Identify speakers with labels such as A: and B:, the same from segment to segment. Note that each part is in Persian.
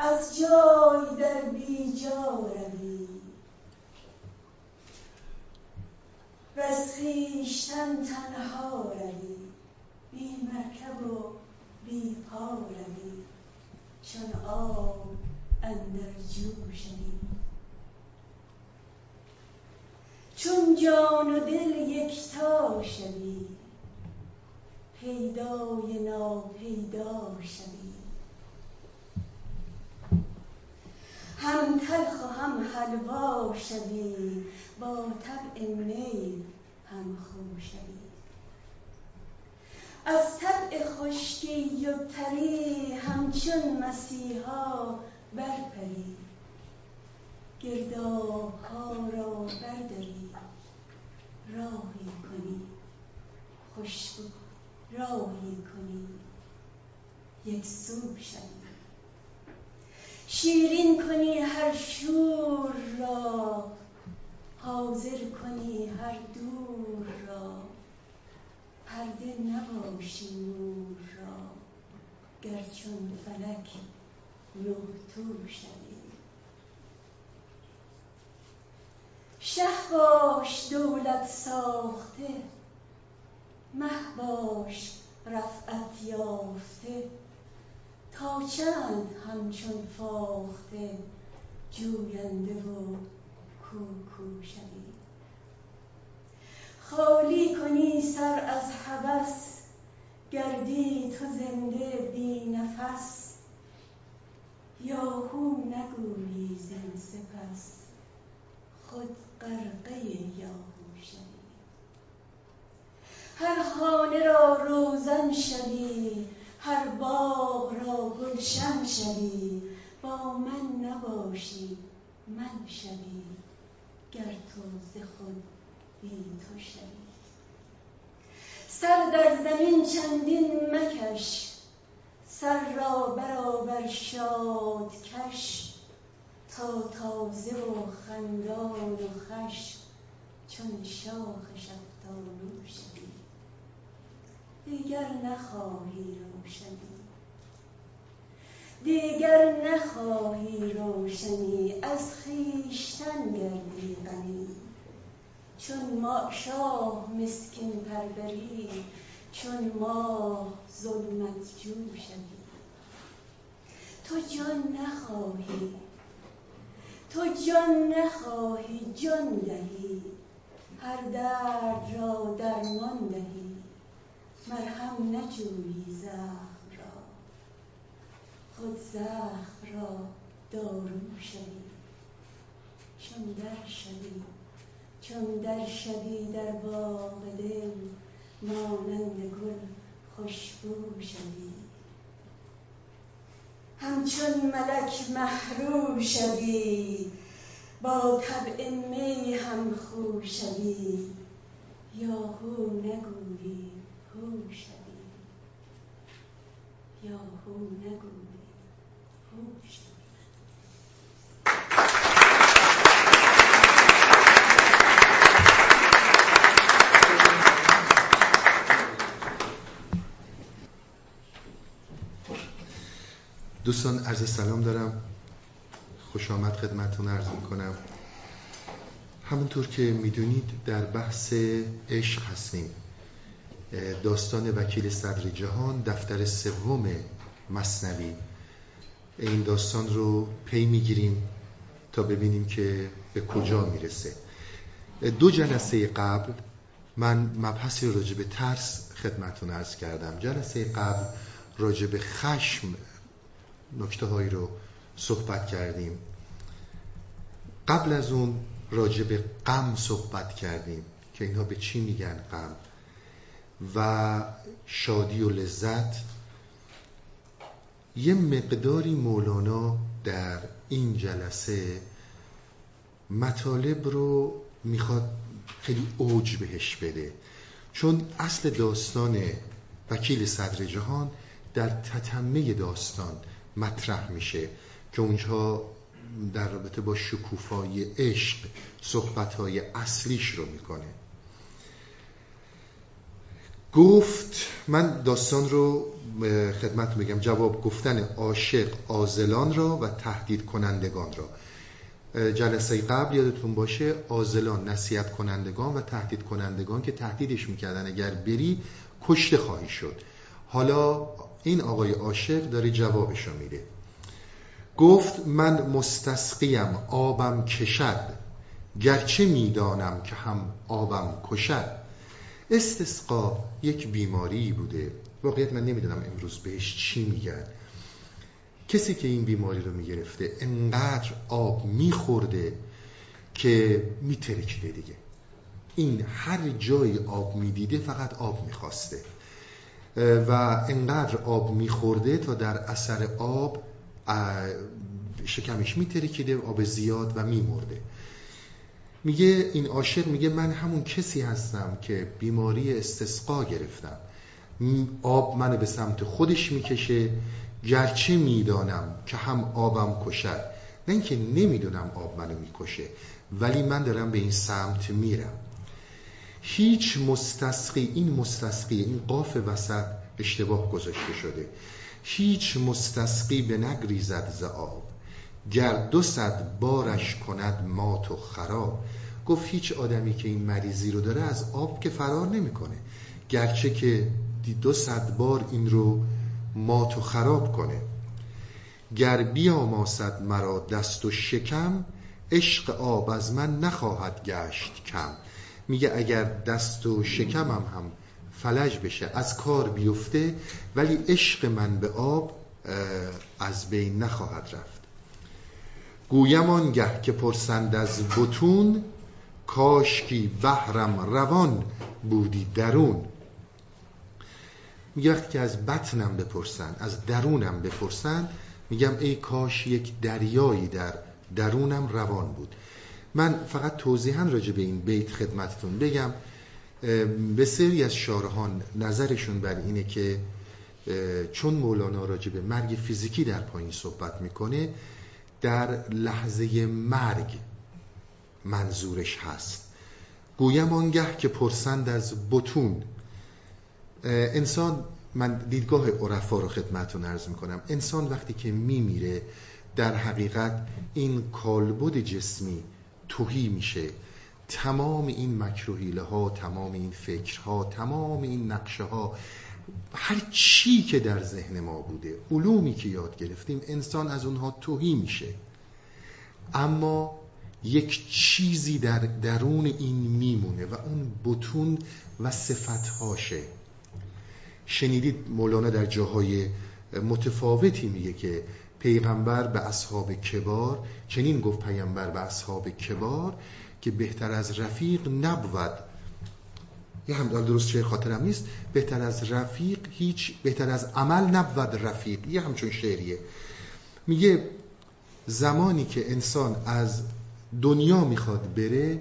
A: از جای در بیجا روی و از خویشتن تنها روی بی مرکب و بی پا روی چون آب اندر شوی چون جان و دل یکتا شوی پیدای ناپیدا شوی. هم تلخ و هم حلوا شوی با طبع می هم خو شوی. از طبع خشکی و تری همچون مسیحا برپری. گردابها را برداری راهی کنی. خوشبو راهی کنی. یک سو شوی. شیرین کنی هر شور را. حاضر کنی هر دور را. پرده نباشی نور را. گر چون فلک نه تو شوی. شه باش دولت ساخته. مه باش رفعت یافته. تا چند همچون فاخته جوینده و کوکو شوی خالی کنی سر از هوس گردی تو زنده بی نفس. یاهو نگویی زین سپس خود غرقه یاهو شوی هر خانه را روزن شوی هر باغ را گلشن شوی با من نباشی من شوی گر تو ز خود بی تو شوی. سر در زمین چندین مکش سر را برآور شادکش تا تازه و خندان و خوش چون شاخ شفتالو شوی. دیگر نخواهی روشنی. دیگر نخواهی روشنی از خویشتن گردی غنی. چون شاه مسکین پروری چون ماه ظلمت جو شوی تو جان نخواهی تو جان نخواهی جان دهی. هر درد را درمان دهی. مرهم نجویی زخم را. خود زخم را دارو شوی. چون در شوی چون در شوی در باغ دل مانند گل خوشبو شوی. همچون ملک مه رو شوی با طبع می هم خو شوی. یاهو نگویی هو شوی یاهو نگویی هو شوی
B: دوستان عرض سلام دارم. خوش آمد خدمتون عرض می‌کنم. همونطور که می‌دونید در بحث عشق هستیم. داستان وکیل صدر جهان دفتر سوم مصنوی. این داستان رو پی می‌گیریم تا ببینیم که به کجا می‌رسه. دو جلسه قبل من مبحثی راجع به ترس خدمتون ارز کردم. جلسه قبل راجع به خشم نکته هایی رو صحبت کردیم. قبل از اون راجع به غم صحبت کردیم که اینها به چی میگن غم؟ و شادی و لذت یه مقداری مولانا در این جلسه مطالب رو می‌خواد خیلی اوج بهش بده. چون اصل داستان وکیل صدر جهان در تتمه داستان مطرح میشه که اونجا در رابطه با شکوفای عشق صحبتهای اصلیش رو می‌کنه. گفت من داستان رو خدمت میگم جواب گفتن عاشق آزلان را و تهدید کنندگان را. جلسه قبل یادتون باشه آزلان نصیحت کنندگان و تهدید کنندگان که تهدیدش می‌کردن. اگر بری کشته خواهی شد. حالا این آقای عاشق داره جوابش رو میده. گفت من مستسقیم آبم کشد. گرچه می‌دانم که هم آبم کشد. استسقا یک بیماری بوده. واقعیت من نمی‌دونم امروز بهش چی میگن. کسی که این بیماری رو می‌گرفته انقدر آب میخورده که میترکیده دیگه. این هر جای آب می‌دیده فقط آب می‌خواسته. و انقدر آب میخورده تا در اثر آب شکمش میترکیده آب زیاد و میمرده. میگه این عاشق میگه من همون کسی هستم که بیماری استسقا گرفتم. آب منو به سمت خودش می‌کشه. گرچه می‌دانم که هم آبم کشد. نه اینکه نمی‌دونم آب منو می‌کشه ولی من دارم به این سمت میرم. هیچ مستسقی این مستسقی این قاف وسط اشتباه گذاشته شده. هیچ مستسقی به نگریزد ز آب. گر دو صد بارش کند مات و خراب. گفت هیچ آدمی که این مریضی رو داره از آب که فرار نمی‌کنه. گرچه که دو صد بار این رو مات و خراب کنه. گر بیاماسد مرا دست و شکم عشق آب از من نخواهد گشت کم. میگه اگر دست و شکمم هم فلج بشه از کار بیفته ولی عشق من به آب از بین نخواهد رفت. گویم آنگه که پرسند از بتون کاشکی بحرم روان بودی درون. میگه که از بطنم بپرسن از درونم بپرسن میگم ای کاش یک دریایی در درونم روان بود. من فقط توضیحا راجع به این بیت خدمتتون بگم. به سری از شارهان نظرشون بر اینه که چون مولانا راجع به مرگ فیزیکی در پایین صحبت می‌کنه در لحظه مرگ منظورش هست. گویم آنگه که پرسند از بتون انسان من دیدگاه عرفا رو خدمتون ارز می‌کنم. انسان وقتی که میمیره در حقیقت این کالبد جسمی توهی میشه. تمام این مکروهیله ها تمام این فکرها تمام این نقشه ها هر چی که در ذهن ما بوده علومی که یاد گرفتیم انسان از اونها توهی میشه. اما یک چیزی در درون این میمونه و اون بتون و صفتهاشه. شنیدید مولانا در جاهای متفاوتی میگه که پیغمبر به اصحاب کبار چنین گفت پیغمبر به اصحاب کبار که بهتر از رفیق نبود. یه هم درست چه خاطرم نیست. بهتر از رفیق هیچ بهتر از عمل نبود رفیق. یه همچون شعریه. میگه زمانی که انسان از دنیا می‌خواد بره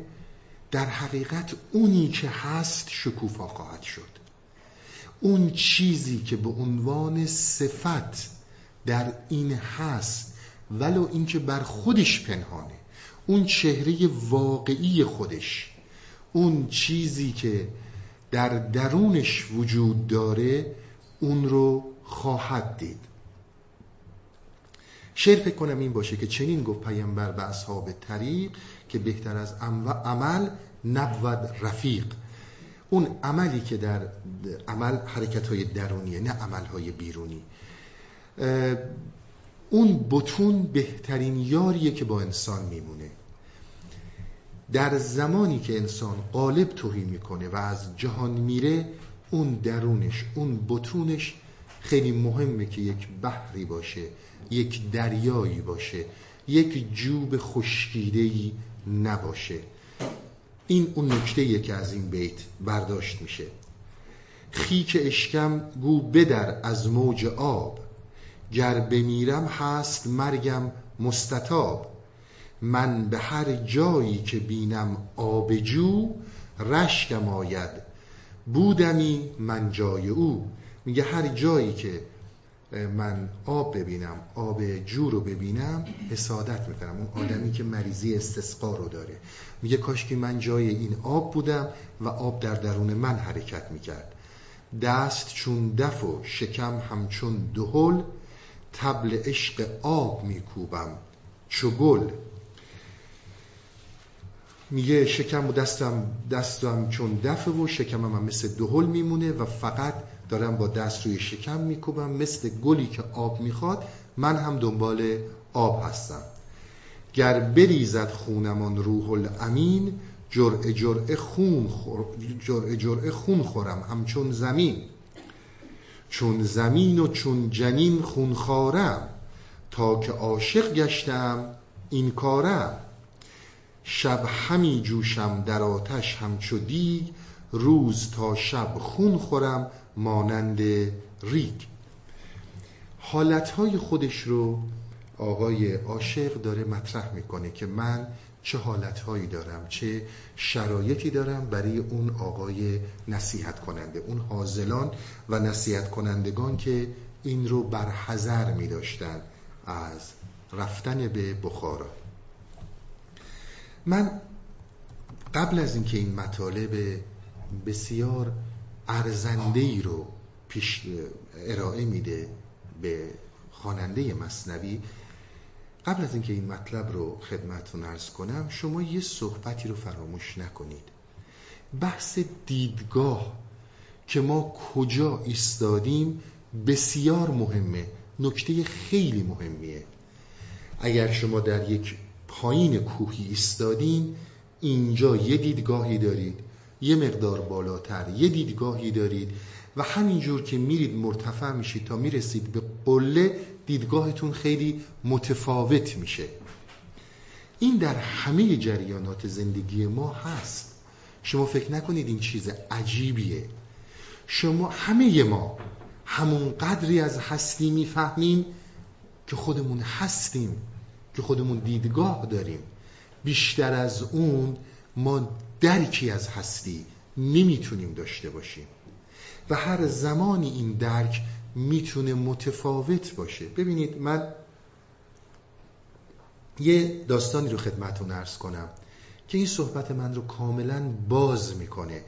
B: در حقیقت اونی که هست شکوفا خواهد شد. اون چیزی که به عنوان صفت در این هست ولو اینکه بر خودش پنهانه. اون چهره واقعی خودش. اون چیزی که در درونش وجود داره اون رو خواهد دید. شعر فکر کنم این باشه که چنین گفت پیامبر به اصحاب طریق که بهتر از عمل نبود رفیق. اون عملی که در عمل حرکت های درونیه نه عمل های بیرونی اون بتون بهترین یاریه که با انسان میمونه. در زمانی که انسان قالب توهی می‌کنه و از جهان میره اون درونش اون بتونش خیلی مهمه که یک بحری باشه یک دریایی باشه یک جوب خشکیدهی نباشه. این اون نکته که از این بیت برداشت میشه. خیک اشکم گو بدر از موج آب گر بمیرم هست مرگم مستطاب. من به هر جایی که بینم آب جو رشکم آید. بودمی من جای او. میگه هر جایی که من آب ببینم آب جو رو ببینم حسادت می‌کنم. اون آدمی که مریضی استسقا رو داره. میگه کاش که من جای این آب بودم و آب در درون من حرکت می‌کرد. دست چون دف و شکم همچون دهل تبل عشق آب میکوبم. چو گل. میگه شکم و دستم دستم چون دفه و شکمم هم مثل دهل میمونه و فقط دارم با دست روی شکم میکوبم. مثل گلی که آب می‌خواد من هم دنبال آب هستم. گر بریزد خونمان روح الامین جرعه جرعه خون خور... جرعه خون خورم. همچون زمین. چون زمین و چون جنین خون خارم. تا که عاشق گشتم این کارم. شب همی جوشم در آتش همچو دیگ روز تا شب خون خورم مانند ریگ. حالتهای خودش رو آقای عاشق داره مطرح می‌کنه که من چه حالتهایی دارم چه شرایطی دارم برای اون آقای نصیحت کننده اون حاضلان و نصیحت کنندگان که این رو بر حذر می داشتن از رفتن به بخارا. من قبل از اینکه این مطالب بسیار ارزنده ای رو پیش ارائه میده به خواننده مصنوی قبل از اینکه این مطلب رو خدمتتون ارز کنم شما یه صحبتی رو فراموش نکنید. بحث دیدگاه که ما کجا ایستادیم بسیار مهمه. نکته خیلی مهمیه. اگر شما در یک پایین کوهی ایستادین اینجا یه دیدگاهی دارید. یه مقدار بالاتر یه دیدگاهی دارید. و همینجور که میرید مرتفع میشید تا می‌رسید به قله دیدگاهتون خیلی متفاوت میشه. این در همه جریانات زندگی ما هست. شما فکر نکنید این چیز عجیبیه. شما همه ما همون قدری از هستی می‌فهمیم که خودمون هستیم. که خودمون دیدگاه داریم. بیشتر از اون ما درکی از هستی نمی‌تونیم داشته باشیم. و هر زمانی این درک می‌تونه متفاوت باشه. ببینید من یه داستانی رو خدمتون ارز کنم که این صحبت من رو کاملا باز می‌کنه.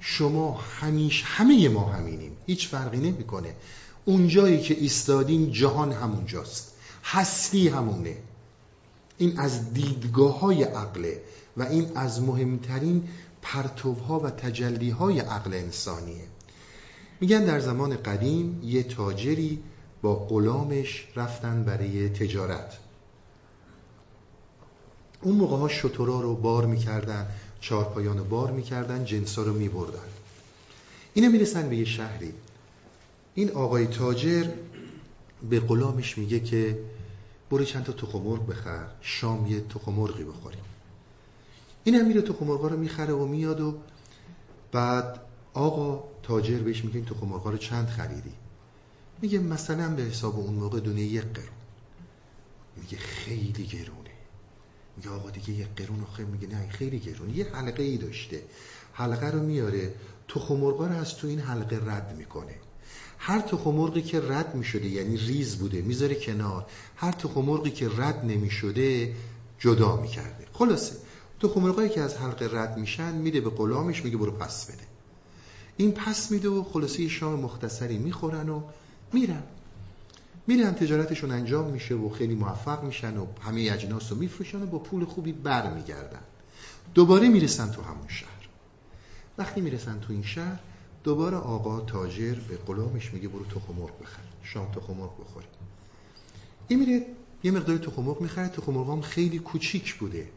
B: شما همیش همه ما همینیم. هیچ فرقی نمی‌کنه. اونجایی که ایستادیم جهان همونجاست. هستی همونه. این از دیدگاه های عقله و این از مهمترین پرتوها و تجلیهای عقل انسانیه. میگن در زمان قدیم یه تاجری با غلامش رفتن برای تجارت. اون موقع ها شطورا رو بار می‌کردن چارپایان رو بار می‌کردن جنسا رو میبردن. اینه می‌رسن به یه شهری. این آقای تاجر به غلامش میگه که برو چند تا تخم مرغ بخر شام یه تخم مرغی بخوریم این هم میره تخم مرغا رو می‌خره و میاد و بعد آقا تاجر بهش میگه این تخم رو چند خریدی؟ میگه مثلا به حساب اون موقع دونه یک قرون. میگه خیلی گرونه. میگه آقا دیگه یک قرون آخه. میگه نه خیلی گرونه. یه حلقه ای داشته. حلقه رو میاره. تخم رو از تو این حلقه رد می‌کنه. هر تخم مرغی که رد می‌شده یعنی ریز بوده می‌ذاره کنار هر تخم مرغی که رد نمی‌شده جدا می‌کرده. خلاصه تخم مرغایی که از حلقه رد میشن میده به غلامش میگه برو پس بده. این پس میده و خلاصه شام مختصری می‌خورن و میرن. میرن تجارتشون انجام میشه و خیلی موفق میشن و همه اجناس رو میفروشن و با پول خوبی بر میگردن دوباره می‌رسن تو همون شهر. وقتی می‌رسن تو این شهر دوباره آقا تاجر به غلامش میگه برو تخم مرغ بخر. شام تخم مرغ بخوری. این میره یه مقداری تخم مرغ می‌خره. تخم مرغ خیلی کوچیک بوده.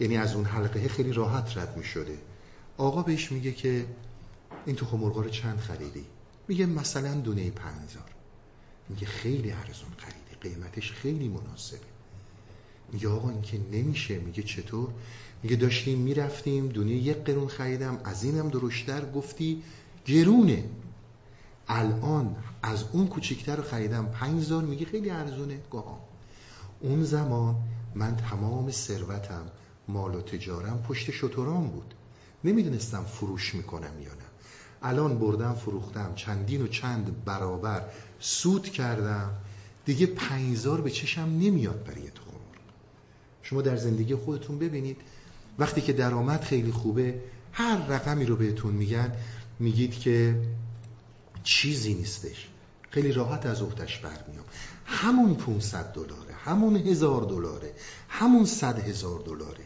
B: یعنی از اون حلقه خیلی راحت رد می‌شده. آقا بهش میگه که این تخم مرغ رو چند خریدی؟ میگه مثلا دونه پنجار میگه خیلی ارزون خریدی قیمتش خیلی مناسبه. میگه آقا این که نمیشه میگه چطور؟ میگه داشتیم می‌رفتیم دونه یک قرون خریدم از اینم درشتر گفتی گرونه. الان از اون کوچیکتر رو خریدم پنجزار میگه خیلی ارزونه. گاه اون زمان من تمام ثروتم مال و تجارم پشت شطوران بود. نمی‌دونستم فروش می‌کنم یا نه. الان بردم فروختم چندین و چند برابر سود کردم. دیگه پنجزار به چشم نمیاد برای شما در زندگی خودتون ببینید. وقتی که درآمد خیلی خوبه هر رقمی رو بهتون میگن میگید که چیزی نیستش. خیلی راحت از اختش برمیام. همون 500 دلاره همون هزار دلاره همون صد هزار دلاره.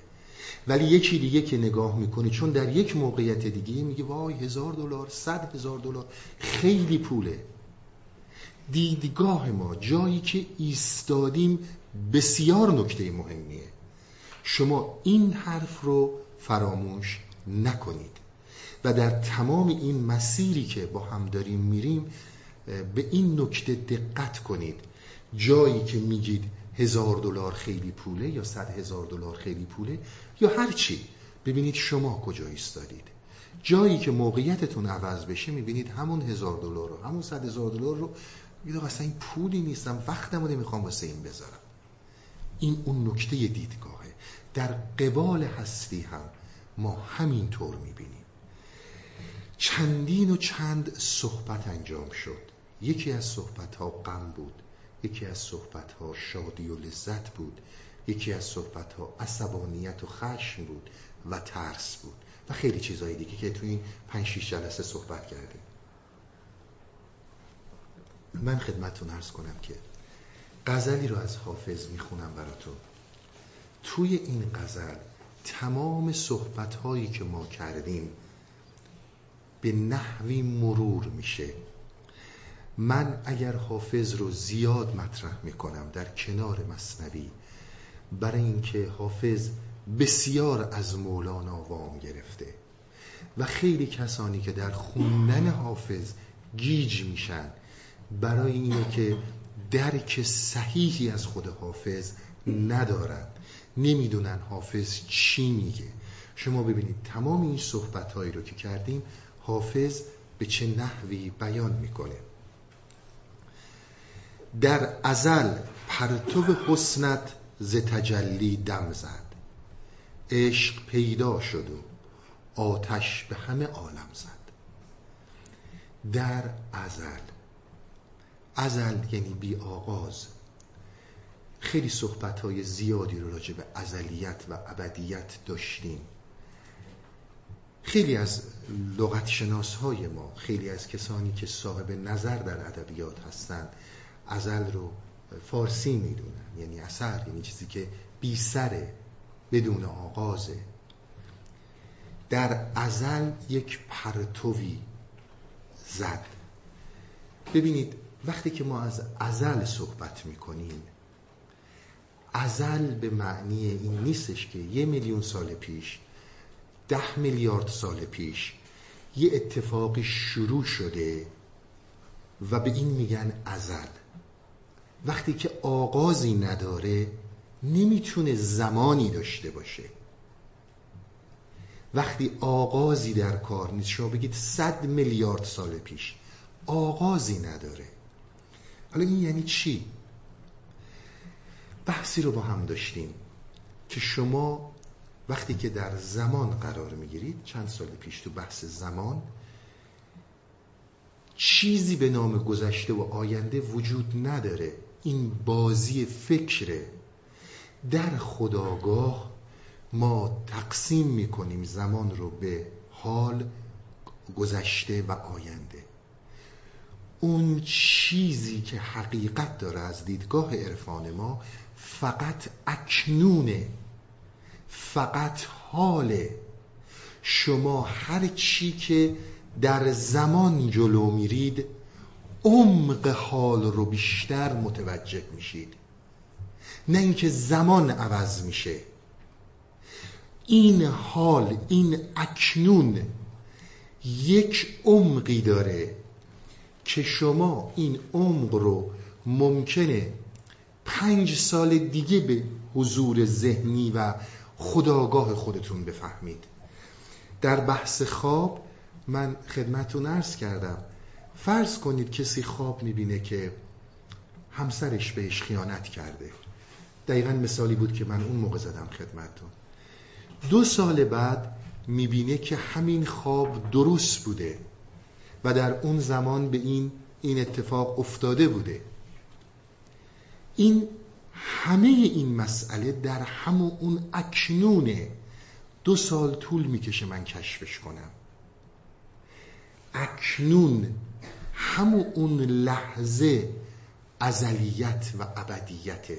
B: ولی یکی دیگه که نگاه می‌کنه چون در یک موقعیت دیگه میگه وای هزار دلار صد هزار دلار خیلی پوله. دیدگاه ما جایی که ایستادیم بسیار نکته مهمیه. شما این حرف رو فراموش نکنید. و در تمام این مسیری که با هم داریم میریم به این نکته دقت کنید. جایی که میگید هزار دلار خیلی پوله یا صد هزار دلار خیلی پوله یا هر چی ببینید شما کجا ایستادید. جایی که موقعیتتون عوض بشه می‌بینید همون هزار دلار رو همون صد هزار دلار رو میگید اصلا این پولی نیستم وقتم رو نمی‌خوام واسه این بذارم. این اون نکته دیدگاهه. در قبال هستی هم ما همین طور می‌بینیم. چندین و چند صحبت انجام شد. یکی از صحبت ها غم بود یکی از صحبت ها شادی و لذت بود یکی از صحبت ها عصبانیت و خشم بود و ترس بود و خیلی چیزهای دیگه که تو این پنج شیش جلسه صحبت کردیم. من خدمتتون ارز کنم که غزلی رو از حافظ می‌خونم براتون. توی این غزل تمام صحبت هایی که ما کردیم به نحوی مرور میشه. من اگر حافظ رو زیاد مطرح می‌کنم در کنار مصنوی برای اینکه حافظ بسیار از مولانا وام گرفته و خیلی کسانی که در خوندن حافظ گیج میشن برای اینه که درک صحیحی از خود حافظ ندارن نمی‌دونن حافظ چی میگه. شما ببینید تمام این صحبت هایی رو که کردیم حافظ به چه نحوی بیان می‌کنه. در ازل پرتو حسنت ز تجلی دم زد. عشق پیدا شد و آتش به همه عالم زد. در ازل ازل یعنی بی آغاز. خیلی صحبت های زیادی رو راجع به ازلیت و ابدیت داشتیم. خیلی از لغت شناس های ما خیلی از کسانی که صاحب نظر در ادبیات هستند ازل رو فارسی می‌دونن. یعنی اثر یعنی چیزی که بی سره بدون آغازه در ازل یک پرتوی زد. ببینید وقتی که ما از ازل صحبت می‌کنیم ازل به معنی این نیستش که یه میلیون سال پیش ده میلیارد سال پیش یه اتفاقی شروع شده و به این میگن ازل. وقتی که آغازی نداره نمی‌تونه زمانی داشته باشه. وقتی آغازی در کار نیست شما بگید صد میلیارد سال پیش آغازی نداره. حالا این یعنی چی؟ بحثی رو با هم داشتیم که شما وقتی که در زمان قرار می‌گیرید چند سال پیش تو بحث زمان چیزی به نام گذشته و آینده وجود نداره این بازی فکره در خداگاه ما تقسیم می‌کنیم زمان رو به حال گذشته و آینده اون چیزی که حقیقت داره از دیدگاه عرفان ما فقط اکنونه فقط حاله. شما هر چی که در زمان جلو میرید عمق حال رو بیشتر متوجه میشید. نه اینکه زمان عوض میشه. این حال این اکنون یک عمقی داره. که شما این عمق رو ممکنه پنج سال دیگه به حضور ذهنی و خداگاه خودتون بفهمید. در بحث خواب من خدمتون ارز کردم. فرض کنید کسی خواب می‌بینه که همسرش بهش خیانت کرده. دقیقا مثالی بود که من اون موقع زدم خدمتون دو سال بعد می‌بینه که همین خواب درست بوده. و در اون زمان به این این اتفاق افتاده بوده. این همه این مسئله در همون اون اکنونه دو سال طول می‌کشه من کشفش کنم. اکنون همون اون لحظه ازلیت و ابدیته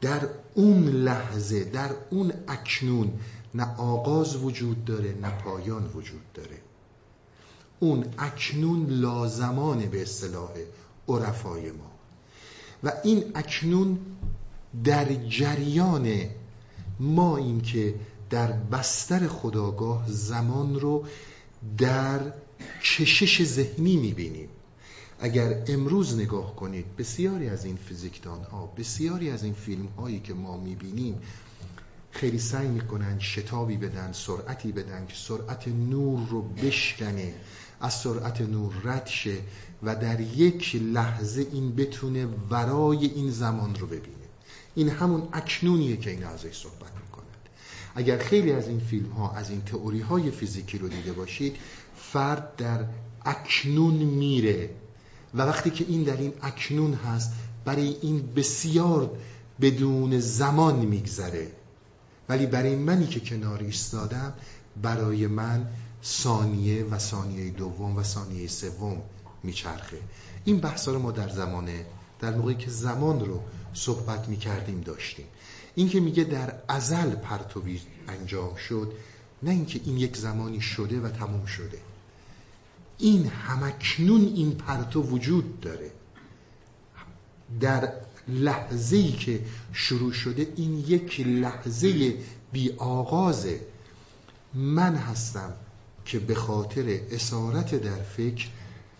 B: در اون لحظه در اون اکنون نه آغاز وجود داره نه پایان وجود داره. اون اکنون لازمان به اصطلاح عرفای ما. و این اکنون در جریان ما این که در بستر خداگاه زمان رو در کشش ذهنی می‌بینیم. اگر امروز نگاه کنید بسیاری از این فیزیکدان ها بسیاری از این فیلم هایی که ما می‌بینیم خیلی سعی می‌کنن شتابی بدن سرعتی بدن که سرعت نور رو بشکنه. از سرعت نور رد شه و در یک لحظه این بتونه ورای این زمان رو ببینه. این همون اکنونیه که این ازش صحبت می‌کنند. اگر خیلی از این فیلم ها از این تئوری های فیزیکی رو دیده باشید فرد در اکنون میره. و وقتی که این در این اکنون هست برای این بسیار بدون زمان میگذره. ولی برای منی که کنار ایستادم برای من ثانیه و ثانیه دوم و ثانیه سوم میچرخه. این بحثا رو ما در زمانه در موقعی که زمان رو صحبت می‌کردیم داشتیم. این که میگه در ازل پرتوی انجام شد نه اینکه این یک زمانی شده و تموم شده. این همکنون این پرتو وجود داره. در لحظه ای که شروع شده این یک لحظه بی آغازه. من هستم. که به خاطر اسارت در فکر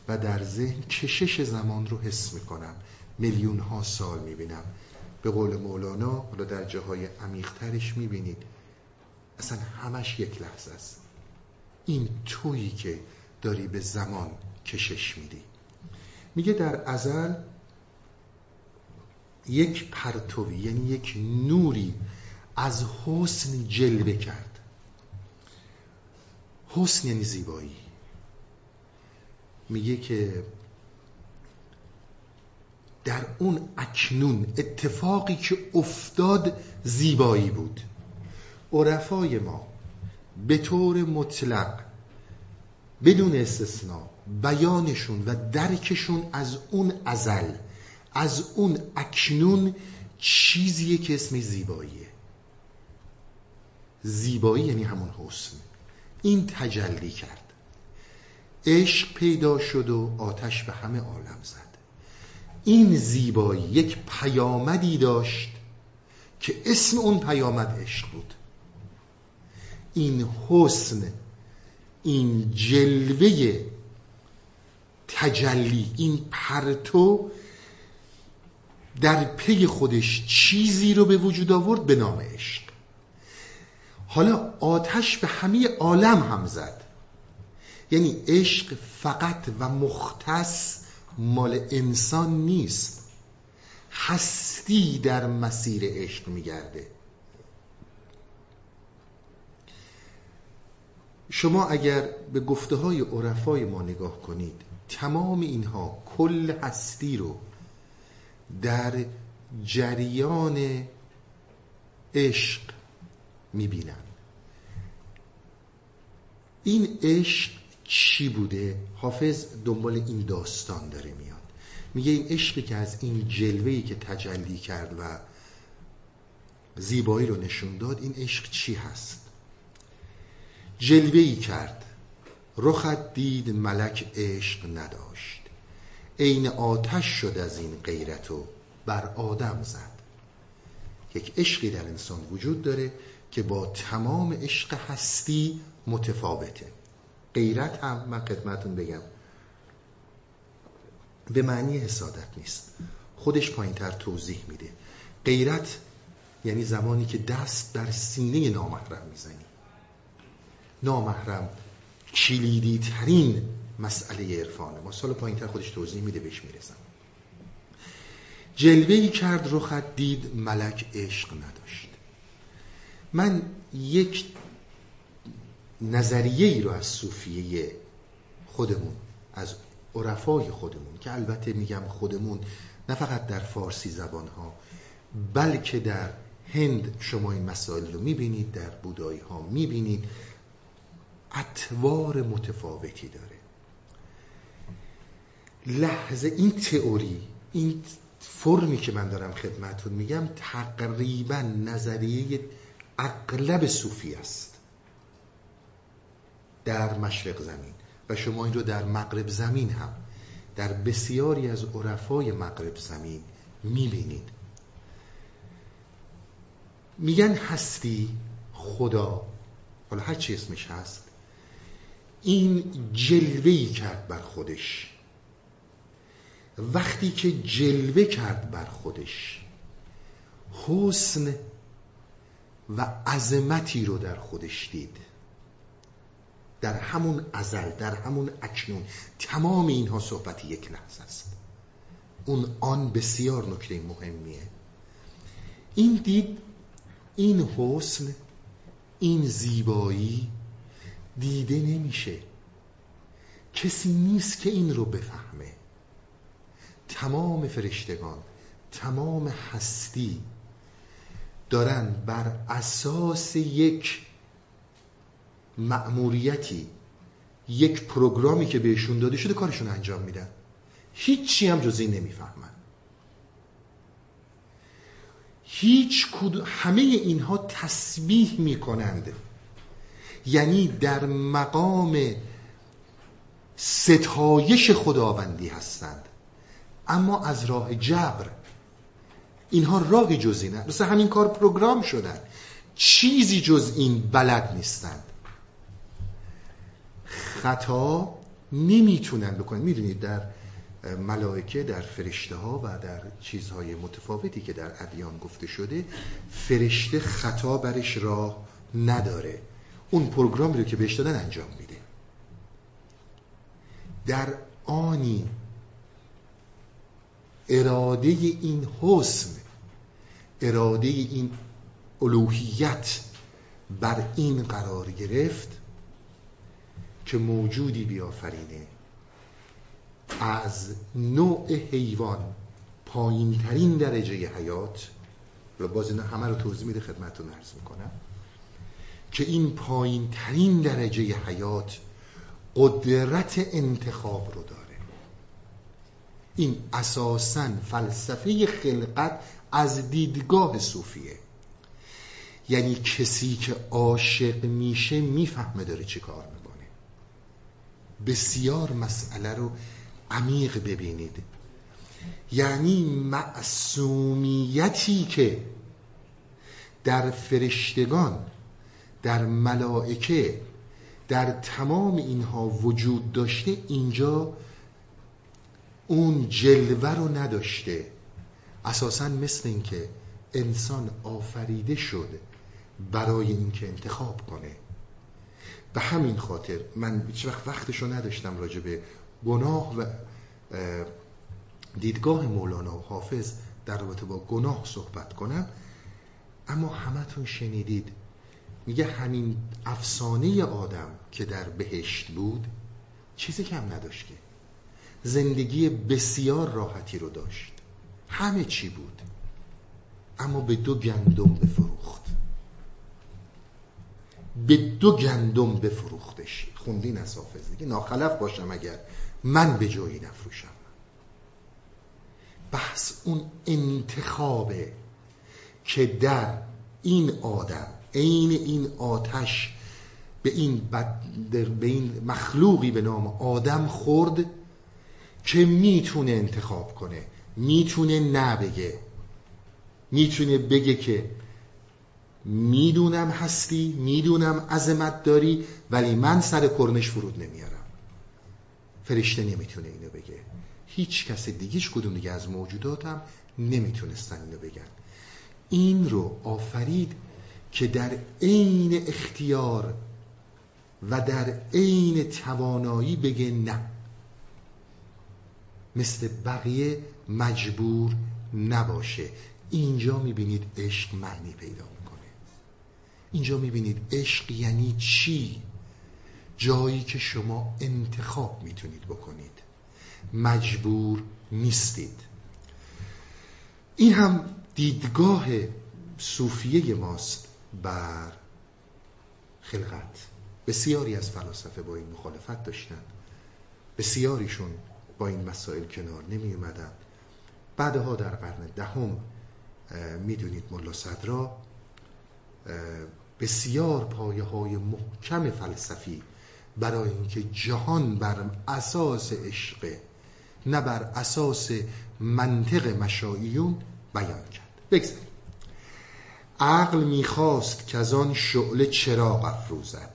B: و در ذهن کشش زمان رو حس می‌کنم. میلیون ها سال می‌بینم. به قول مولانا حالا در جاهای عمیقترش می‌بینید اصلا همش یک لحظه است. این تویی که داری به زمان کشش میدی. میگه در ازل یک پرتوی یعنی یک نوری از حسن جلوه کرد. حسن یعنی زیبایی. میگه که در اون اکنون اتفاقی که افتاد زیبایی بود. عرفای ما به طور مطلق بدون استثناء بیانشون و درکشون از اون ازل از اون اکنون چیزیه که اسمش زیباییه. زیبایی یعنی همون حسن. این تجلی کرد. عشق پیدا شد و آتش به همه عالم زد. این زیبایی یک پیامدی داشت که اسم اون پیامد عشق بود. این حسن این جلوه تجلی این پرتو در پی خودش چیزی رو به وجود آورد به نام عشق. حالا آتش به همه عالم هم زد. یعنی عشق فقط و مختص مال انسان نیست. هستی در مسیر عشق میگرده. شما اگر به گفته های عرفای ما نگاه کنید تمام اینها کل هستی رو در جریان عشق می‌بینن. این عشق چی بوده؟ حافظ دنبال این داستان داره میاد. میگه این عشقی که از این جلوهی که تجلی کرد و زیبایی رو نشون داد این عشق چی هست؟ جلوهی کرد. رخت دید ملک عشق نداشت. عین آتش شد از این غیرت و بر آدم زد. یک عشقی در انسان وجود داره که با تمام عشق هستی متفاوته. غیرت هم من خدمتون بگم به معنی حسادت نیست. خودش پایین تر توضیح میده. غیرت یعنی زمانی که دست در سینه نامحرم می‌زنی. نامحرم کلیدی ترین مسئله عرفانه. ما سال پایین تر خودش توضیح میده بهش می‌رسم. جلوه کرد رخت دید ملک عشق نداشت. من یک نظریه ای رو از صوفیه خودمون از عرفای خودمون که البته میگم خودمون نه فقط در فارسی زبان ها بلکه در هند شما این مسائل رو می‌بینید در بودایی ها می‌بینید اطوار متفاوتی داره. لحظه این تئوری این فرمی که من دارم خدمتون میگم تقریبا نظریه اغلب صوفی است. در مشرق زمین. و شما این رو در مغرب زمین هم در بسیاری از عرفای مغرب زمین می‌بینید. میگن هستی خدا. حالا هر چی اسمش هست. این جلوهی کرد بر خودش. وقتی که جلوه کرد بر خودش حسن و عظمتی رو در خودش دید. در همون ازل در همون اکنون تمام اینها صحبت یک لحظه است. اون آن بسیار نکته مهمیه. این دید این حسن این زیبایی دیده نمیشه. کسی نیست که این رو بفهمه. تمام فرشتگان تمام هستی دارن بر اساس یک مأموریتی یک پروگرامی که بهشون داده شده کارشون انجام میدن. هیچی هم جز این نمی‌فهمن. هیچ کدوم همه اینها تسبیح می‌کنند. یعنی در مقام ستایش خداوندی هستند. اما از راه جبر اینها راه جزی نه. مثل همین کار پروگرام شدن. چیزی جز این بلد نیستند خطا نمی‌تونن بکنن. می‌دونید در ملائکه در فرشته ها و در چیزهای متفاوتی که در ادیان گفته شده فرشته خطا برش راه نداره. اون پروگرامی رو که بهش دادن انجام میده. در آنی اراده این حسن اراده این الوهیت بر این قرار گرفت که موجودی بیافرینه. از نوع حیوان پایین ترین درجه حیات و باز اینا همه رو توضیح میده خدمتتون عرض می‌کنم که این پایین ترین درجه حیات قدرت انتخاب رو داره. این اساسا فلسفه خلقت از دیدگاه صوفیه. یعنی کسی که عاشق میشه می‌فهمه داره چی کار می‌کنه. بسیار مسئله رو عمیق ببینید. یعنی معصومیتی که در فرشتگان در ملائکه در تمام اینها وجود داشته اینجا اون جلوه رو نداشته. اساسا مثل اینکه انسان آفریده شد برای اینکه انتخاب کنه. به همین خاطر من هیچ وقت وقتشو نداشتم راجع به گناه و دیدگاه مولانا و حافظ در رابطه با گناه صحبت کنم. اما همتون شنیدید میگه همین افسانه آدم که در بهشت بود چیزی کم نداشت که. زندگی بسیار راحتی رو داشت. همه چی بود. اما به دو گندم بفروخت. به دو گندم بفروختش. خوندین از حافظ دیگه ناخلف باشم اگر من به جایی نفروشم. بحث اون انتخابه که در این آدم عین این آتش به این, به این مخلوقی به نام آدم خورد که می‌تونه انتخاب کنه می‌تونه نبگه. می‌تونه بگه که می‌دونم هستی می‌دونم عظمت داری ولی من سر کرنش فرود نمیارم. فرشته نمی‌تونه اینو بگه. هیچ کس دیگیش کدوم دیگه از موجوداتم نمی‌تونستن اینو بگن. این رو آفرید که در عین اختیار و در عین توانایی بگه نه. مثل بقیه مجبور نباشه. اینجا می‌بینید عشق معنی پیدا می‌کنه. اینجا می‌بینید عشق یعنی چی؟ جایی که شما انتخاب می‌تونید بکنید. مجبور نیستید. این هم دیدگاه صوفیه ماست بر خلقت. بسیاری از فلاسفه با این مخالفت داشتن. بسیاریشون با این مسائل کنار نمی اومدن. بعدها در قرن دهم می‌دونید ملا صدرا بسیار پایه های محکم فلسفی برای اینکه جهان بر اساس عشق نه بر اساس منطق مشاییون بیان کرد. بگذاریم عقل می‌خواست که از آن شعله چراغ افروزد.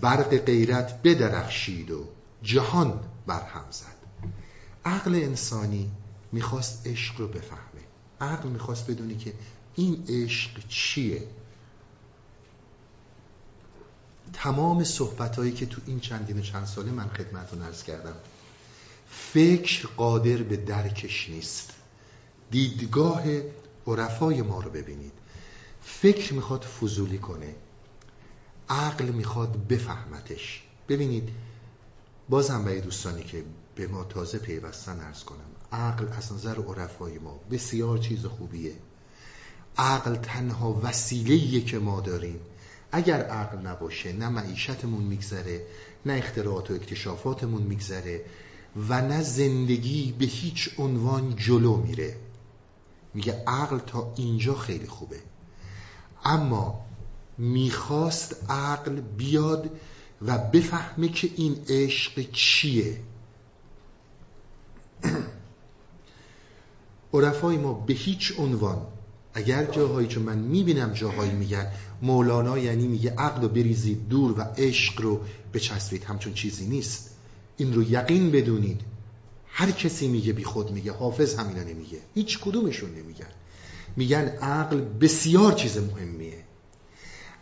B: برق غیرت بدرخشید و جهان برهم زد. عقل انسانی می‌خواست عشق رو بفهمه. عقل می‌خواست بدونی که این عشق چیه. تمام صحبت هایی که تو این چندین و چند ساله من خدمتون ارز کردم فکر قادر به درکش نیست. دیدگاه عرفای ما رو ببینید. فکر می‌خواد فضولی کنه. عقل می‌خواد بفهمتش. ببینید بازم به دوستانی که به ما تازه پیوستن ارز کنم عقل از نظر عرفای ما بسیار چیز خوبیه. عقل تنها وسیله‌ایه که ما داریم. اگر عقل نباشه نه معیشتمون میگذره نه اختراعات و اکتشافاتمون میگذره و نه زندگی به هیچ عنوان جلو میره. میگه عقل تا اینجا خیلی خوبه. اما می‌خواست عقل بیاد و بفهمه که این عشق چیه. عرفای ما به هیچ عنوان اگر جاهایی که من می‌بینم جاهایی میگن مولانا یعنی میگه عقل رو بریزید دور و عشق رو بچسبید همچون چیزی نیست. این رو یقین بدونید. هر کسی میگه بی خود میگه حافظ همینا نمیگه. هیچ کدومشون نمیگن. میگن عقل بسیار چیز مهمیه.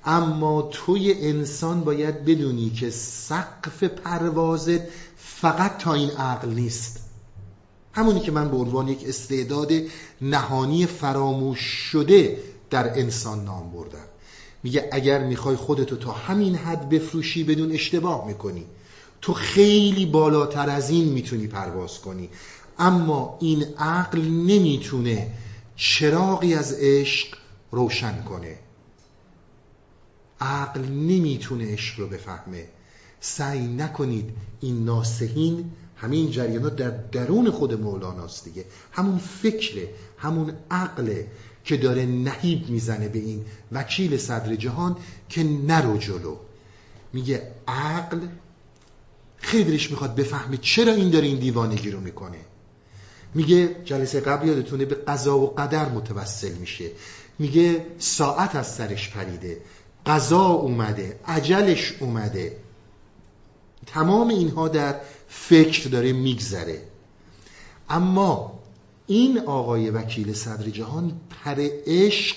B: اما توی انسان باید بدونی که سقف پروازت فقط تا این عقل نیست. همونی که من به عنوان یک استعداد نهانی فراموش شده در انسان نام بردم. میگه اگر می‌خوای خودتو تا همین حد بفروشی بدون اشتباه می‌کنی. تو خیلی بالاتر از این می‌تونی پرواز کنی. اما این عقل نمی‌تونه چراغی از عشق روشن کنه. عقل نمی‌تونه عشق رو بفهمه. سعی نکنید این ناسهین همین جریانات در درون خود مولاناست دیگه. همون فکره همون عقله که داره نهیب می‌زنه به این وکیل صدر جهان که نرو جلو. میگه عقل خیلی می‌خواد بفهمه چرا این داره این دیوانگی رو می‌کنه. میگه جلسه قبل یادتونه به قضا و قدر متوسل میشه. میگه ساعت از سرش پریده. قضا اومده عجلش اومده. تمام اینها در فکر داره میگذره. اما این آقای وکیل صدر جهان پر عشق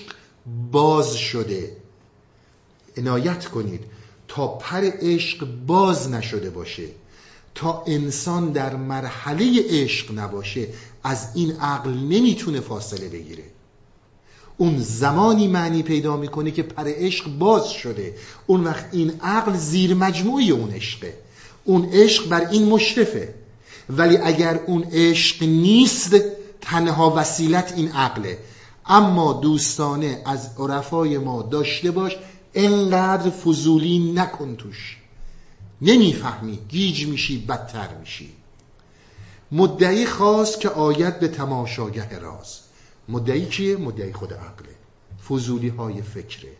B: باز شده. عنایت کنید تا پر عشق باز نشده باشه تا انسان در مرحله عشق نباشه از این عقل نمی‌تونه فاصله بگیره. اون زمانی معنی پیدا می‌کنه که پر عشق باز شده. اون وقت این عقل زیر مجموعی اون عشقه. اون عشق بر این مشرفه. ولی اگر اون عشق نیست تنها وسیلت این عقله. اما دوستانه از عرفای ما داشته باش انقدر فضولی نکن توش. نمی‌فهمی گیج میشی بدتر میشی. مدعی خواست که آید به تماشاگه راز. مدعی کیه؟ مدعی خود عقله. فضولی های فکره.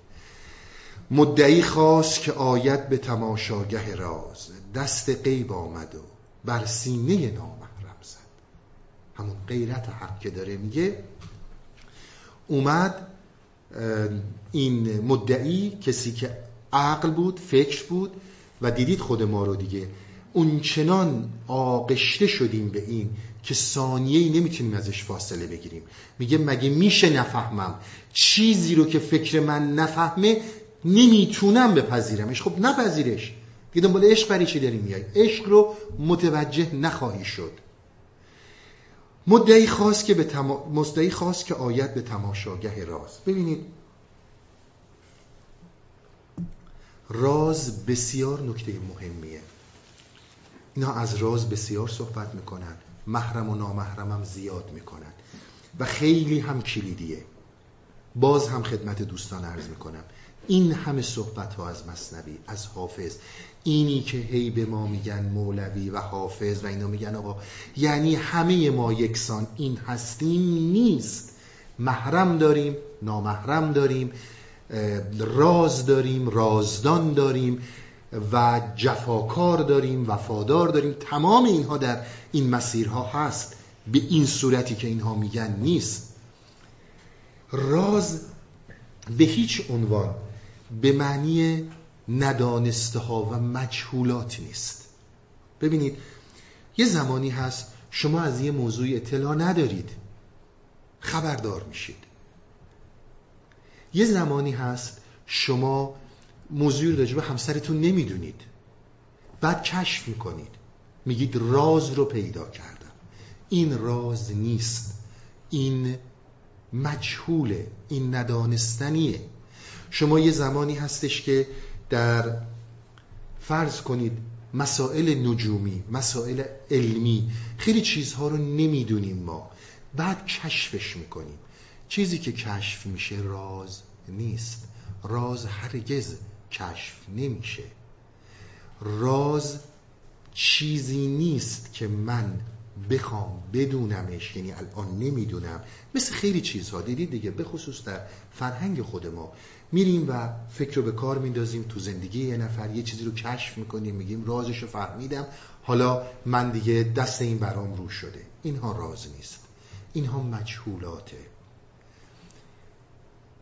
B: مدعی خواست که آید به تماشاگه راز. دست غیب آمد و بر سینه نامحرم زد. همون غیرت حق که داره میگه. اومد این مدعی کسی که عقل بود فکر بود و دیدید خود ما رو دیگه. اون چنان آغشته شدیم به این که ثانیه‌ای نمی‌تونیم ازش فاصله بگیریم. میگه مگه میشه نفهمم؟ چیزی رو که فکر من نفهمه نمی‌تونم بپذیرمش. خب نپذیرش. دیگه دنبال عشق برای چی داری میای؟ عشق رو متوجه نخواهی شد. مدعی خواست که به تما... خواست که آیت به تماشاگه راز. ببینید. راز بسیار نکته مهمیه. اینا از راز بسیار صحبت می‌کنن. محرم و نامحرم هم زیاد می‌کنن. و خیلی هم کلیدیه. باز هم خدمت دوستان عرض می‌کنم. این همه صحبت ها از مصنوی از حافظ. اینی که هی به ما میگن مولوی و حافظ و اینا میگن آقا. یعنی همه ما یکسان این هستیم نیست. محرم داریم نامحرم داریم راز داریم رازدان داریم. و جفاکار داریم وفادار داریم. تمام اینها در این مسیرها هست. به این صورتی که اینها میگن نیست. راز به هیچ عنوان به معنی ندانسته ها و مجهولات نیست. ببینید یه زمانی هست شما از یه موضوع اطلاع ندارید. خبردار میشید. یه زمانی هست شما موضوعی راجع به همسرتون نمی‌دونید. بعد کشف می‌کنید. میگید راز رو پیدا کردم. این راز نیست. این مجهوله. این ندانستنیه. شما یه زمانی هستش که در فرض کنید مسائل نجومی مسائل علمی خیلی چیزها رو نمی‌دونیم ما. بعد کشفش می‌کنیم. چیزی که کشف میشه راز نیست. راز هرگز کشف نمیشه. راز چیزی نیست که من بخوام بدونمش یعنی الان نمی‌دونم. مثل خیلی چیزها دیدید دیگه به خصوص در فرهنگ خود ما. میریم و فکر رو به کار میندازیم تو زندگی یه نفر یه چیزی رو کشف می‌کنیم میگیم رازش رو فهمیدم. حالا من دیگه دست این برام رو شده. اینها راز نیست. اینها مجهولاته.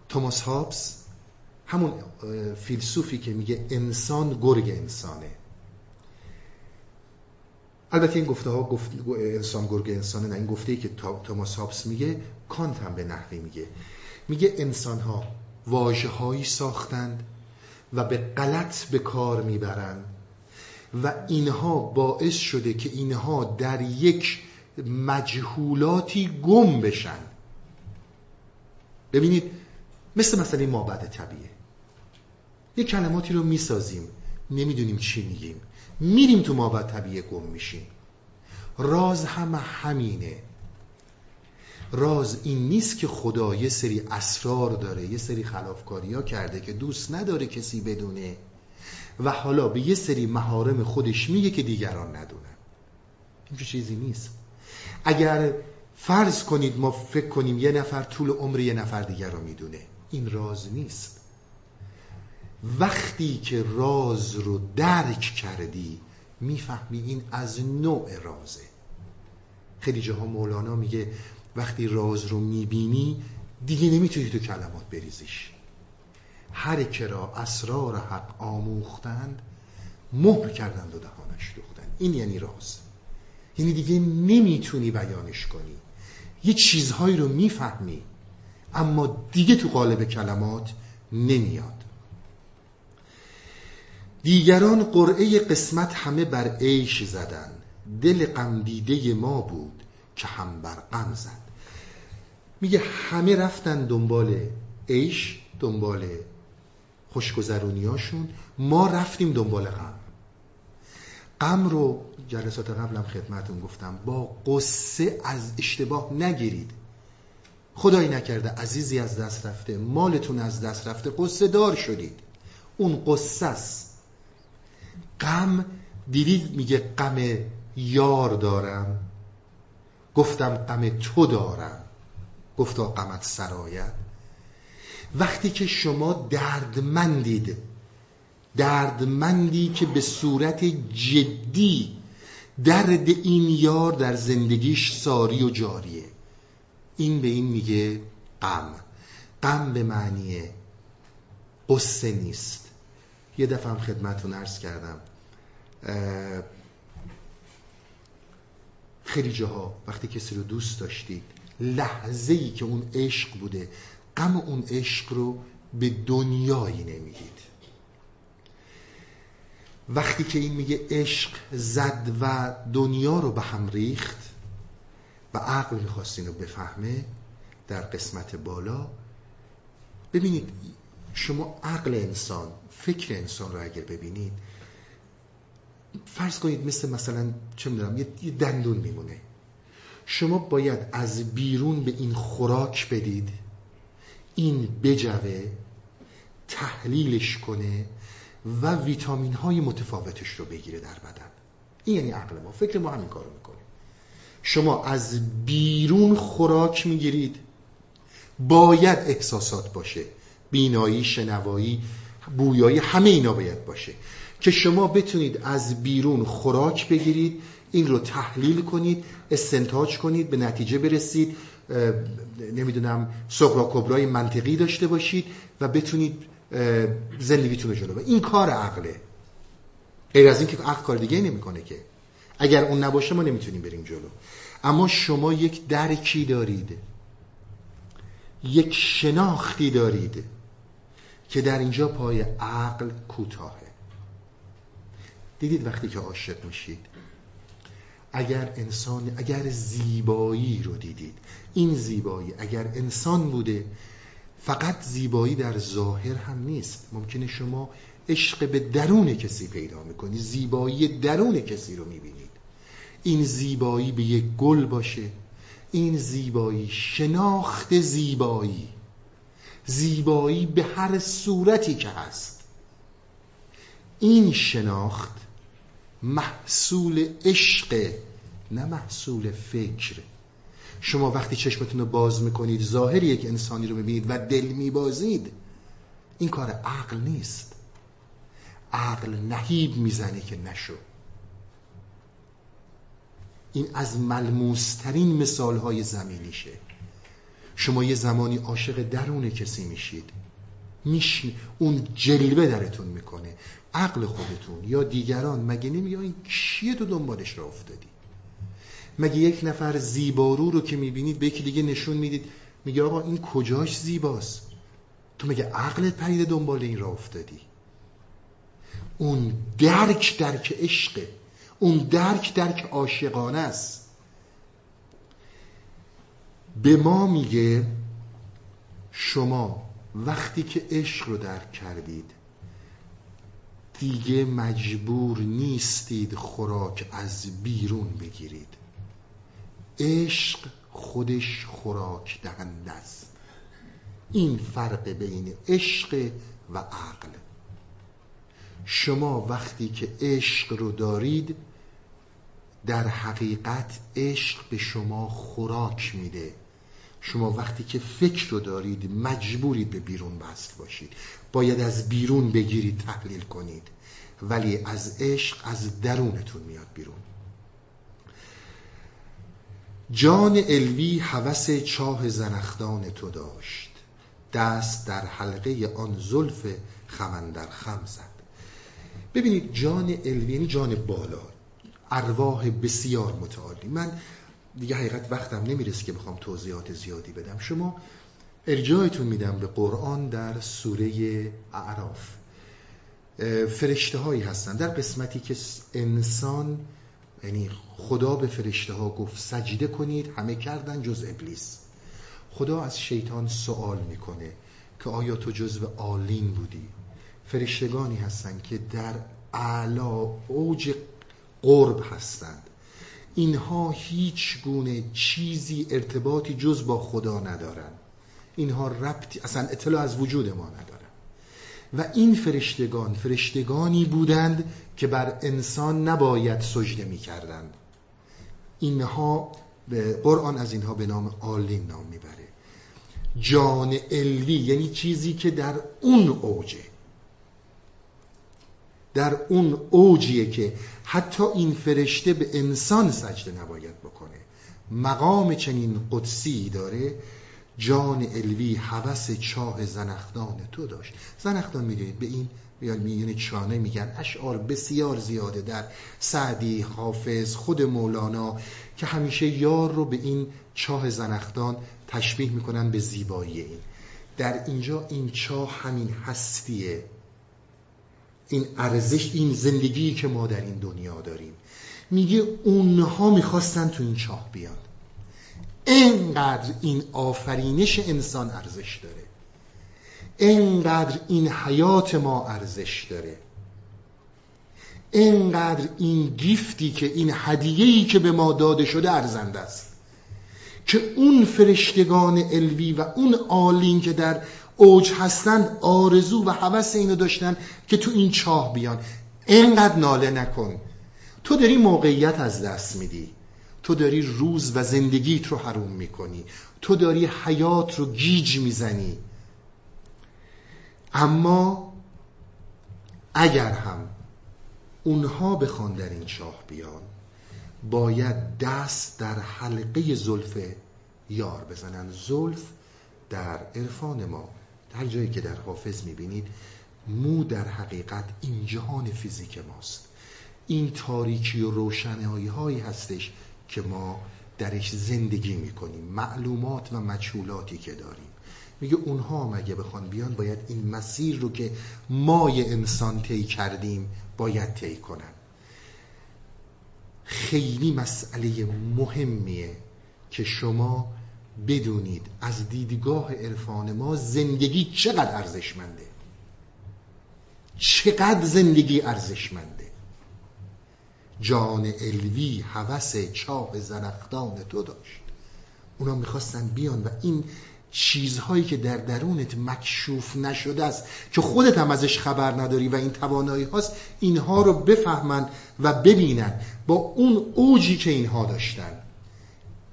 B: توماس هابس همون فیلسوفی که میگه انسان گرگ انسانه. البته این گفته ها گفت انسان گرگ انسانه نه. این گفته ای که توماس هابس میگه کانت هم به نحوی میگه. میگه انسان ها واجه هایی ساختند و به غلط به کار می‌برند و اینها باعث شده که اینها در یک مجهولاتی گم بشن. ببینید مثل مثلا مابد طبیعه. یه کلماتی رو می‌سازیم. نمی‌دونیم چی میگیم. میریم تو مابد طبیعه گم میشیم. راز هم همینه. راز این نیست که خدا یه سری اسرار داره یه سری خلافکاری ها کرده که دوست نداره کسی بدونه و حالا به یه سری مهارم خودش میگه که دیگران ندونن. این چیزی نیست. اگر فرض کنید ما فکر کنیم یه نفر طول عمر یه نفر دیگر رو می‌دونه این راز نیست. وقتی که راز رو درک کردی می‌فهمی این از نوع رازه. خیلی جاها مولانا میگه وقتی راز رو می‌بینی دیگه نمی‌تونی تو کلمات بریزیش. هر که را اسرار حق آموختند مهر کردند و دهانش دوختند. این یعنی راز. یعنی دیگه نمی‌تونی بیانش کنی. یه چیزهایی رو می‌فهمی اما دیگه تو قالب کلمات نمیاد. دیگران قرعه قسمت همه بر عیش زدن. دل غم دیده ما بود که هم بر غم زد. میگه همه رفتن دنبال عیش دنبال خوشگذرونیاشون. ما رفتیم دنبال غم. غم رو جلسات قبلم خدمتون گفتم با قصه از اشتباه نگیرید. خدایی نکرده عزیزی از دست رفته مالتون از دست رفته قصه دار شدید. اون قصه است. غم دیدید میگه غم یار دارم. گفتم غم تو دارم. گفتا غمت سرایت. وقتی که شما دردمندید دردمندی که به صورت جدی درد این یار در زندگیش ساری و جاریه. این به این میگه غم. غم به معنی قصه نیست. یه دفعه هم خدمتون عرض کردم. خیلی جاها وقتی کسی رو دوست داشتید لحظه ای که اون عشق بوده غم اون عشق رو به دنیایی نمی‌دید. وقتی که این میگه عشق زد و دنیا رو به هم ریخت و عقل می‌خواست رو بفهمه در قسمت بالا ببینید شما عقل انسان فکر انسان رو اگر ببینید فرض کنید مثل مثلا چه می‌دونم یه دندون میمونه. شما باید از بیرون به این خوراک بدید. این بجوه تحلیلش کنه و ویتامین های متفاوتش رو بگیره در بدن. این یعنی عقل ما. فکر ما همین کارو می‌کنه. شما از بیرون خوراک می‌گیرید. باید احساسات باشه. بینایی شنوایی بویایی همه اینا باید باشه. که شما بتونید از بیرون خوراک بگیرید این رو تحلیل کنید استنتاج کنید به نتیجه برسید نمی‌دونم سقرا کبرای منطقی داشته باشید و بتونید زندگیتون رو جلو این کار عقله. غیر از این که عقل کار دیگه نمی‌کنه که. اگر اون نباشه ما نمی‌تونیم بریم جلو. اما شما یک درکی دارید. یک شناختی دارید. که در اینجا پای عقل کوتاهه. دیدید وقتی که عاشق میشید اگر انسان اگر زیبایی رو دیدید این زیبایی اگر انسان بوده فقط زیبایی در ظاهر هم نیست. ممکنه شما عشق به درون کسی پیدا می‌کنی زیبایی درون کسی رو می‌بینید. این زیبایی به یک گل باشه این زیبایی شناخت زیبایی. زیبایی به هر صورتی که هست. این شناخت محصول عشق نه محصول فکر. شما وقتی چشمتون رو باز می‌کنید ظاهر یک انسانی رو می‌بینید و دل میبازید این کار عقل نیست. عقل نهیب می‌زنه که نشو. این از ملموسترین مثال های زمینیشه. شما یه زمانی عاشق درون کسی میشید. میش اون جلوه درتون می‌کنه. عقل خودتون یا دیگران مگه نمیگه کیه تو دنبالش را افتادی؟ مگه یک نفر زیبارو رو که می‌بینید به یکی دیگه نشون می‌دید میگه آقا این کجاش زیباست؟ تو مگه عقلت پریده دنبال این را افتادی؟ اون درک درک عشقه. اون درک درک عاشقانه است. به ما میگه شما وقتی که عشق رو درک کردید دیگه مجبور نیستید خوراک از بیرون بگیرید. عشق خودش خوراک دهنده است. این فرق بین عشق و عقل. شما وقتی که عشق رو دارید در حقیقت عشق به شما خوراک میده. شما وقتی که فکر رو دارید مجبورید به بیرون بست باشید. باید از بیرون بگیرید تحلیل کنید. ولی از عشق از درونتون میاد بیرون. جان الوی هوس چاه زنخدان تو داشت. دست در حلقه آن زلف خمندر خم زد. ببینید جان الوی یعنی جان بالا. ارواح بسیار متعالی. من دیگه حقیقت وقتم نمی‌رسه که بخوام توضیحات زیادی بدم. شما ارجاعتون میدم به قرآن در سوره اعراف. فرشته هایی هستن. در قسمتی که انسان یعنی خدا به فرشته ها گفت سجده کنید همه کردن جز ابلیس. خدا از شیطان سوال می‌کنه که آیا تو جزو آلین بودی؟ فرشتگانی هستند که در اعلا اوج قرب هستند. اینها هیچ گونه چیزی ارتباطی جز با خدا ندارن. اینها ربطی اصلا اطلاع از وجود ما ندارن. و این فرشتگان فرشتگانی بودند که بر انسان نباید سجده می کردند اینها قرآن از اینها به نام آلین نام می‌بره. جان الوی یعنی چیزی که در اون اوجه. در اون اوجیه که حتی این فرشته به انسان سجده نباید بکنه. مقام چنین قدسی داره. جان الوی حوس چاه زنخدان تو داشت. زنخدان می‌دونید به این میگن چانه میگن. اشعار بسیار زیاده در سعدی حافظ خود مولانا که همیشه یار رو به این چاه زنخدان تشبیه می‌کنن به زیبایی این. در اینجا این چاه همین هستیه. این ارزش این زندگی که ما در این دنیا داریم. میگه اونها می‌خواستن تو این چاه بیان. اینقدر این آفرینش انسان ارزش داره. اینقدر این حیات ما ارزش داره. اینقدر این گیفتی که این هدیه‌ای که به ما داده شده ارزنده است. که اون فرشتگان الوی و اون آلین که در اوج هستند آرزو و هوس اینو داشتن که تو این چاه بیان. اینقدر ناله نکن. تو داری موقعیت از دست میدی. تو داری روز و زندگیت رو حروم می‌کنی. تو داری حیات رو گیج می‌زنی. اما اگر هم اونها بخوان در این چاه بیان باید دست در حلقه زلف یار بزنن. زلف در عرفان ما. در جایی که در حافظ می‌بینید مو در حقیقت این جهان فیزیک ماست. این تاریکی و روشنهایی هایی هستش که ما درش زندگی می‌کنیم معلومات و مجهولاتی که داریم. میگه اونها مگه بخوان بیان باید این مسیر رو که مای انسان طی کردیم باید طی کنن. خیلی مسئله مهمیه که شما بدونید از دیدگاه عرفان ما زندگی چقدر ارزشمنده؟ چقدر زندگی ارزشمنده؟ جان الوی هوس چاه زنختان تو داشت. اونا می‌خواستن بیان و این چیزهایی که در درونت مکشوف نشده است که خودت هم ازش خبر نداری و این توانایی هاست اینها رو بفهمن و ببینن با اون اوجی که اینها داشتن.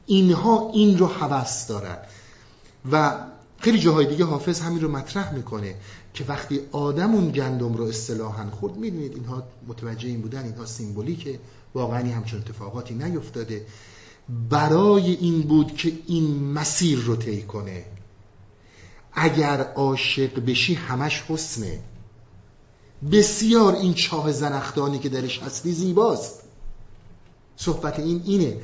B: اینها این رو حوست دارن. و خیلی جاهای دیگه حافظ همین رو مطرح می‌کنه که وقتی آدم اون گندم رو اصطلاحا خود می‌دونید اینها متوجه این بودن اینها سیمبولیکه. واقعا همچون اتفاقاتی نیفتاده. برای این بود که این مسیر رو طی کنه. اگر عاشق بشی همش حسنه. بسیار این چاه زنختانی که درش هستی زیباست. صحبت این اینه.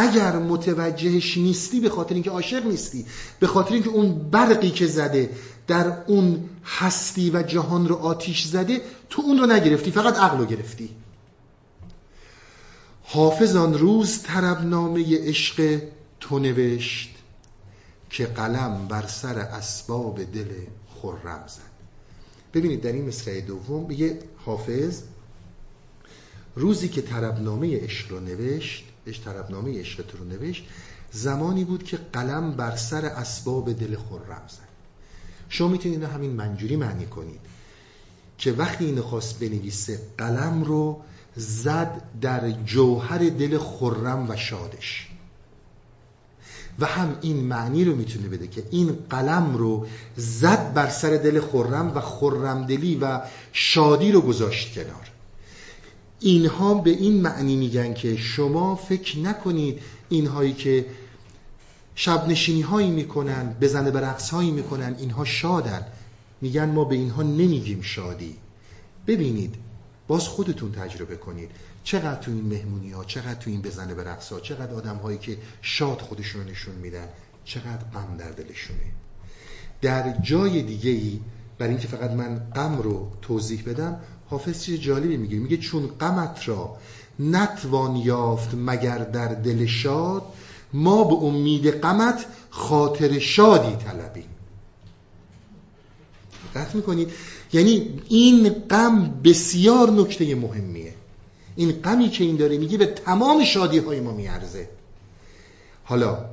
B: اگر متوجهش نیستی به خاطر اینکه عاشق نیستی به خاطر اینکه اون برقی که زده در اون هستی و جهان رو آتیش زده تو اون رو نگرفتی فقط عقل رو گرفتی. حافظ آن روز طربنامه عشق تو نوشت که قلم بر سر اسباب دل خرم زد. ببینید در این مصرع دوم میگه حافظ روزی که طربنامه عشق رو نوشت بهش طربنامه عشق رو نوشت زمانی بود که قلم بر سر اسباب دل خرم زد. شما می‌تونید همین منجوری معنی کنید که وقتی اینو خواست بنویسه قلم رو زد در جوهر دل خرم و شادش. و هم این معنی رو می‌تونه بده که این قلم رو زد بر سر دل خرم و خرمدلی و شادی رو گذاشت کنار. اینها به این معنی میگن که شما فکر نکنید اینهایی که شب نشینی هایی می‌کنن بزنه به رقص هایی می‌کنن اینها شادن. میگن ما به اینها نمیگیم شادی. ببینید باز خودتون تجربه کنید. چقدر تو این مهمونی ها چقدر تو این بزنه به رقص ها چقدر آدم هایی که شاد خودشون نشون میدن چقدر غم در دلشونه. در جای دیگه ای برای اینکه فقط من غم رو توضیح بدم حافظ چیز جالبی میگه. میگه چون غمت را نتوان یافت مگر در دل شاد ما به امید غمت خاطر شادی طلبیم. دقت می‌کنید؟ یعنی این غم بسیار نکته مهمیه. این غمی که این داره میگه به تمام شادی های ما میارزه. حالا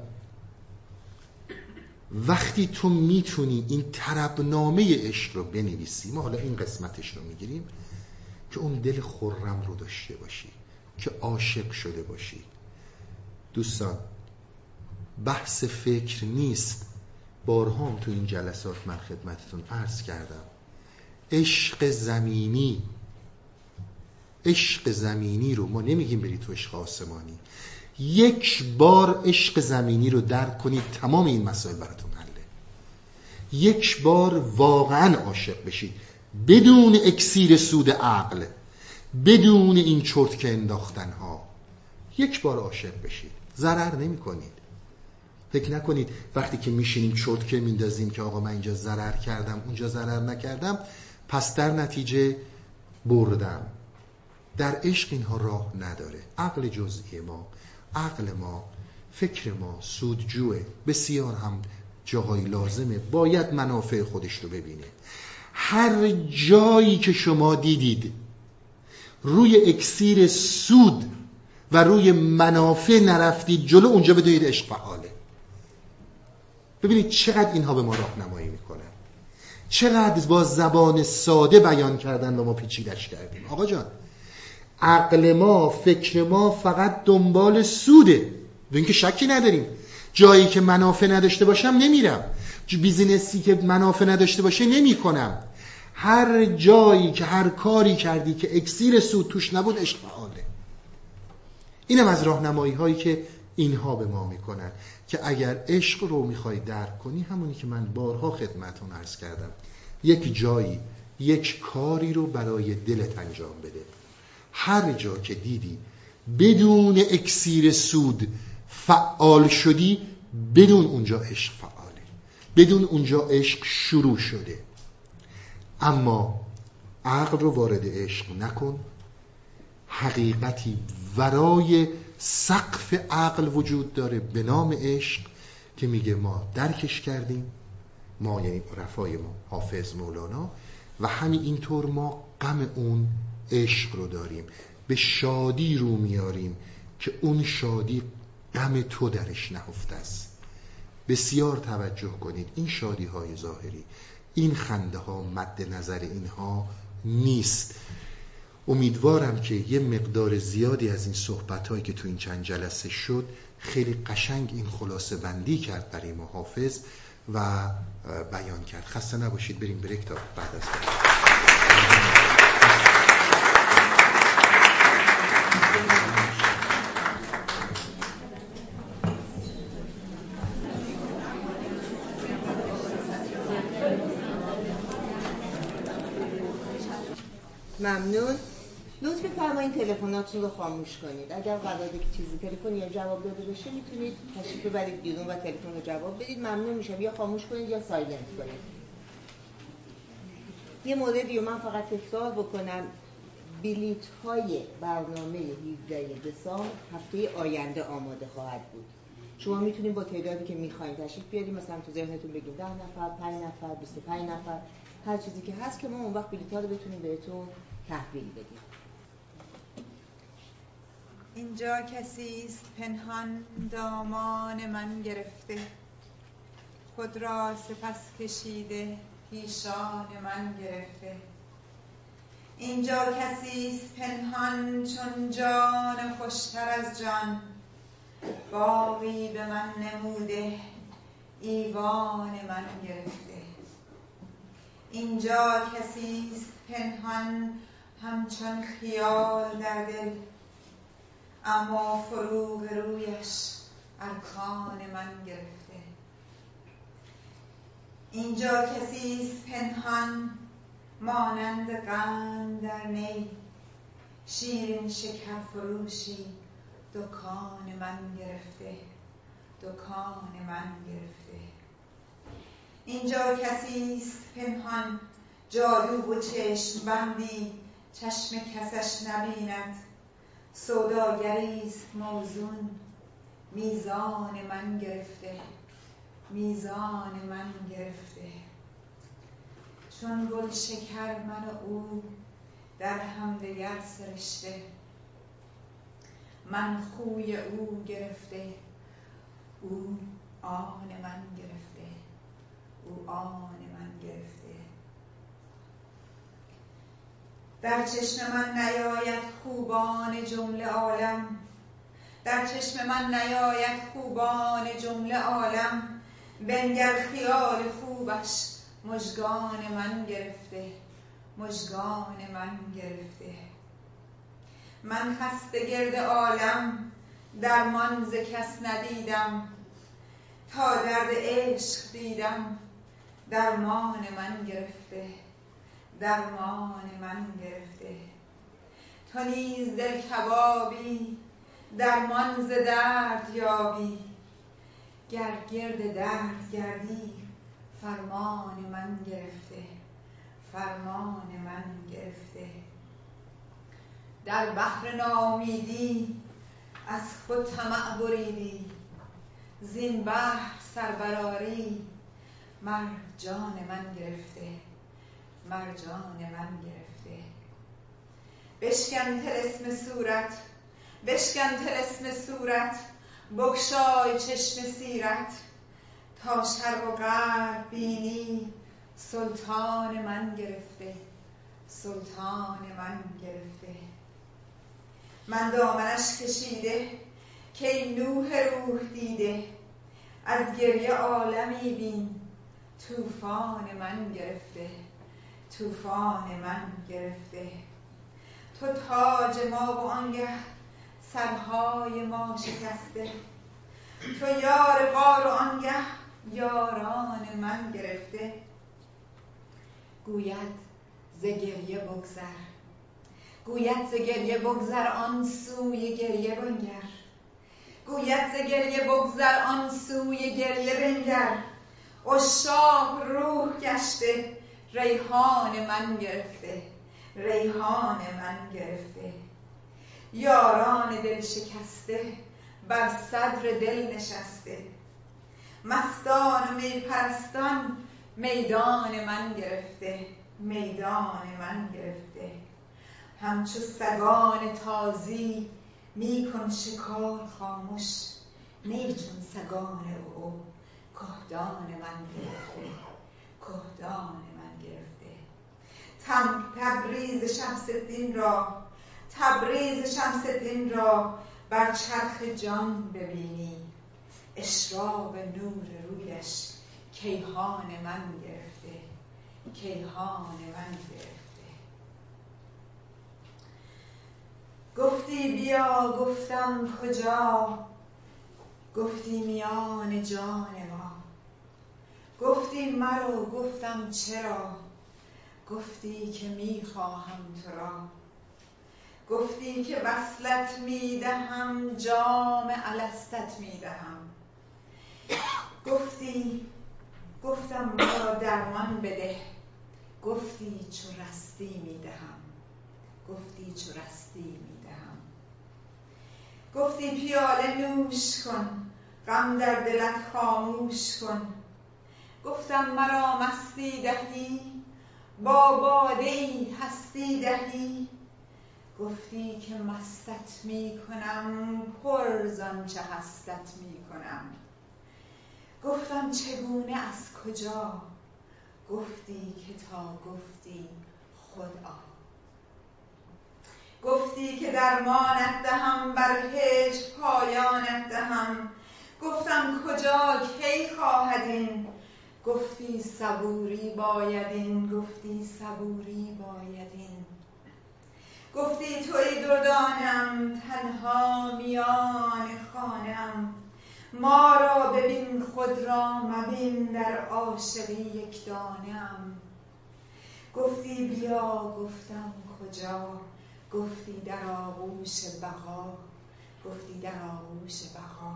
B: وقتی تو می‌تونی این طربنامه عشق رو بنویسی ما حالا این قسمتش رو می‌گیریم. که اون دل خرم رو داشته باشی که عاشق شده باشی. دوستان بحث فکر نیست. بارهام تو این جلسات من خدمتتون عرض کردم. عشق زمینی عشق زمینی رو ما نمیگیم برید تو عشق آسمانی. یک بار عشق زمینی رو درک کنید تمام این مسائل براتون حله. یک بار واقعا عاشق بشید. بدون اکسیر سود عقل بدون این چرت که انداختن ها یک بار عاشق بشید. ضرر نمی کنید فکر نکنید وقتی که میشینیم چرتکه میندازیم که آقا من اینجا ضرر کردم اونجا ضرر نکردم پس در نتیجه بردم. در عشق اینها راه نداره. عقل جزئی ما عقل ما فکر ما سودجوه. بسیار هم جاهای لازمه. باید منافع خودش رو ببینه. هر جایی که شما دیدید روی اکسیر سود و روی منافع نرفتید جلو اونجا بدونید عشق فعاله. ببینید چقدر اینها به ما راهنمایی می‌کنن. چقدر با زبان ساده بیان کردن و ما پیچیدش کردیم. آقا جان عقل ما فکر ما فقط دنبال سوده. به اینکه شکی نداریم. جایی که منافع نداشته باشم نمیرم. بیزینسی که منافع نداشته باشه نمی کنم هر جایی که هر کاری کردی که اکسیر سود توش نبود عشق فعاله اینم از راهنمایی هایی که اینها به ما می‌کنن که اگر عشق رو می‌خوای درک کنی همونی که من بارها خدمتون عرض کردم. یک جایی یک کاری رو برای دلت انجام بده. هر جا که دیدی بدون اکسیر سود فعال شدی بدون اونجا عشق فعاله بدون اونجا عشق شروع شده. اما عقل رو وارد عشق نکن. حقیقتی ورای سقف عقل وجود داره به نام عشق که میگه ما درکش کردیم. ما یعنی رفای ما حافظ مولانا. و همین اینطور ما غم اون عشق رو داریم. به شادی رو میاریم که اون شادی غم تو درش نهفته است. بسیار توجه کنید. این شادی های ظاهری این خنده ها مد نظر اینها نیست. امیدوارم که یه مقدار زیادی از این صحبت هایی که تو این چند جلسه شد خیلی قشنگ این خلاصه بندی کرد برای محافظ و بیان کرد. خسته نباشید بریم بریک تا بعد از
C: ممنون. لطف بفرمایید تلفناتون رو خاموش کنید. اگر قراره که چیزی تلفن یا جواب داده بشه می‌تونید تشریف ببرید بیرون و تلفن رو جواب بدید. ممنون میشم. یا خاموش کنید یا سایلنت کنید. یه موردی رو من فقط تکرار بکنم. بلیت های برنامه 17 دسامبر هفته آینده آماده خواهد بود. شما می‌تونید با تعدادی که می‌خواین تشریف بیارید مثلا تو ذهنتون بگید 10 نفر 5 نفر 25 نفر هر چیزی که هست که ما اون وقت بلیط ها رو بتونیم بهتون تحویل بدیم.
D: اینجا کسی است پنهان دامان من گرفته. خود را سپس کشیده پیشان من گرفته. اینجا کسی است پنهان چون جان خوشتر از جان. باقی به من نموده ایوان من گرفته. اینجا کسی است پنهان همچون خیال در دل اما فروغ رویش ارکان من گرفته. اینجا کسی پنهان مانند قند در نی شیرین شکر فروشی دکان من گرفته دکان من گرفته. اینجا کسی است پنهان جادو و چشم بندی. چشم کسش نبیند. سوداگری است موزون. میزان من گرفته. میزان من گرفته. چون گل شکر من او در همدیگر سرشته. من خوی او گرفته. او آن من گرفته. او آن من گرفته. در چشم من نیاید خوبان جمله عالم. در چشم من نیاید خوبان جمله عالم. بنگر خیال خوبش مژگان من گرفته مژگان من گرفته. من خسته گرد عالم درمان ز کس ندیدم. تا درد عشق دیدم درمان من گرفته. درمان من گرفته. تو نیز دل کبابی درمان ز درد یابی. گر گرد درد گردی فرمان من گرفته. فرمان من گرفته. در بحر نامیدی از خود طمع بریدی. زین بحر سربراری مر جان من گرفته. مرجان من گرفته. بشکن تلسم صورت بشکن تلسم صورت بگشای چشم سیرت. تا شرق و غرب بینی سلطان من گرفته سلطان من گرفته. من دامنش کشیده که نوح روح دیده. از گریه عالمی بین طوفان من گرفته. طوفان من گرفته. تو تاج ما و آنگه سرهای ما شکسته. تو یار غار و آنگه یاران من گرفته. گوید ز گریه بگذر. گوید ز گریه بگذر آن سوی گریه بنگر. گوید ز گریه بگذر آن سوی گریه بنگر. اشاق روح گشته. ریحان من گرفته ریحان من گرفته. یاران دل شکسته بر صدر دل نشسته. مستان و می پرستان میدان من گرفته میدان من گرفته. همچو سگان تازی میکن شکار خاموش نی چون سگان او کهدان من گرفته کهدان تبریز شمس الدین را تبریز شمس الدین را بر چرخ جان ببینی. اشراق نور رویش کیهان من گرفته کیهان من گرفته. گفتی بیا گفتم کجا؟ گفتی میان جان ما. گفتی مرو گفتم چرا؟ گفتی که می‌خواهم تو را. گفتی که وصلت می‌دهم جام الستت می‌دهم. گفتی گفتم مرا درمان بده. گفتی چو رستی می‌دهم. گفتی چو رستی می‌دهم. گفتی پیاله نوش کن غم در دلت خاموش کن. گفتم مرا مستی دهی با باده ای هستی دهی؟ گفتی که مستت می کنم پر زانچه هستت می کنم. گفتم چگونه از کجا؟ گفتی که تا گفتی خدا. گفتی که درمانت دهم بر هجر پایانت دهم. گفتم کجا کی خواهد گفتی صبوری بایدین گفتی صبوری بایدین گفتی توی دردانم تنها میان خانم. ما را ببین خود را مبین در عاشقی یک دانم. گفتی بیا گفتم کجا؟ گفتی در آغوش بقا. گفتی در آغوش بقا.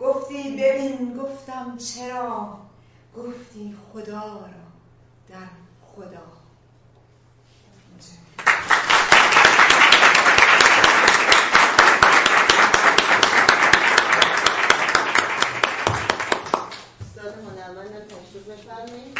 D: گفتی ببین گفتم چرا؟ گفتی خدا را در خدا.
B: استاد هنرمند تشریف بفرمایید.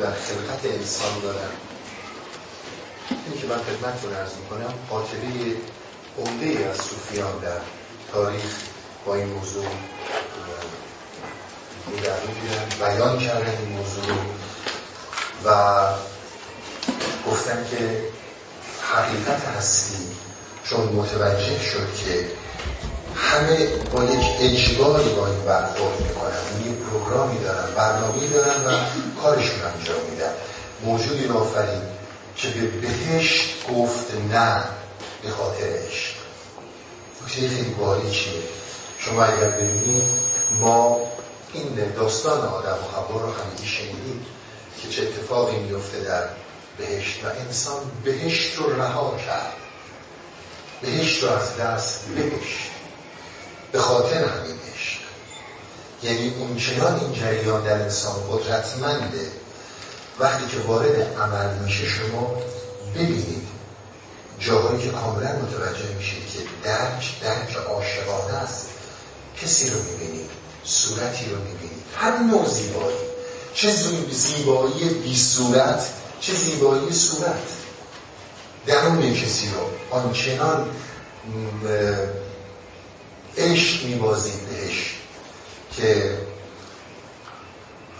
B: در خلقت انسان دارن این که من خدمتتون ارز می‌کنم خاطره عمده از صوفیان در تاریخ با این موضوع در بیان کردن این موضوع و گفتن که حقیقت هستی چون متوجه شد که همه با یک اجباری با این برخورد می‌کنن. یه پروگرامی دارن برنامه دارن و کارشون انجام میدن. موجودی آفرین که به بهشت گفت نه به خاطر عشق. نکته خیلی باریکیه شما اگر ببینید ما این داستان آدم و حوا رو همیشه شنیدید که چه اتفاقی میفته در بهشت و انسان بهشت رو رها کرد. بهشت رو از دست بهشت به خاطر همین عشق. یعنی اون چنان این جریان در انسان قدرتمنده. وقتی که وارد عمل میشه شما ببینید جاهایی که کاملا متوجه میشید که درک درک عاشقانه است کسی رو می‌بینید صورتی رو می‌بینید. هر نوع زیبایی. چه زیبایی بی صورت چه زیبایی صورت. درون کسی رو آنچنان عشق میبازید بهش که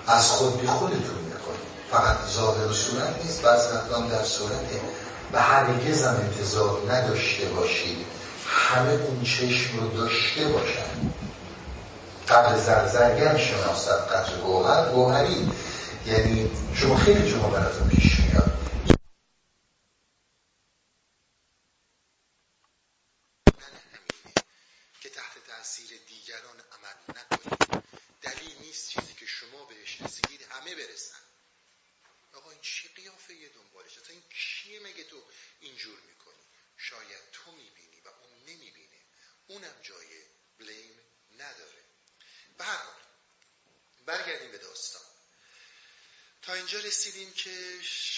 B: از خود بی خودتون می‌کنید فقط ظاهر و صورت نیست بعض اقدام در صورته و هرگز هم انتظار نداشته باشید. همه اون چشم رو داشته باشن. قبل زرزرگر شناست قدر گوهر گوهری. یعنی شما خیلی جمعه براتون پیش میاد.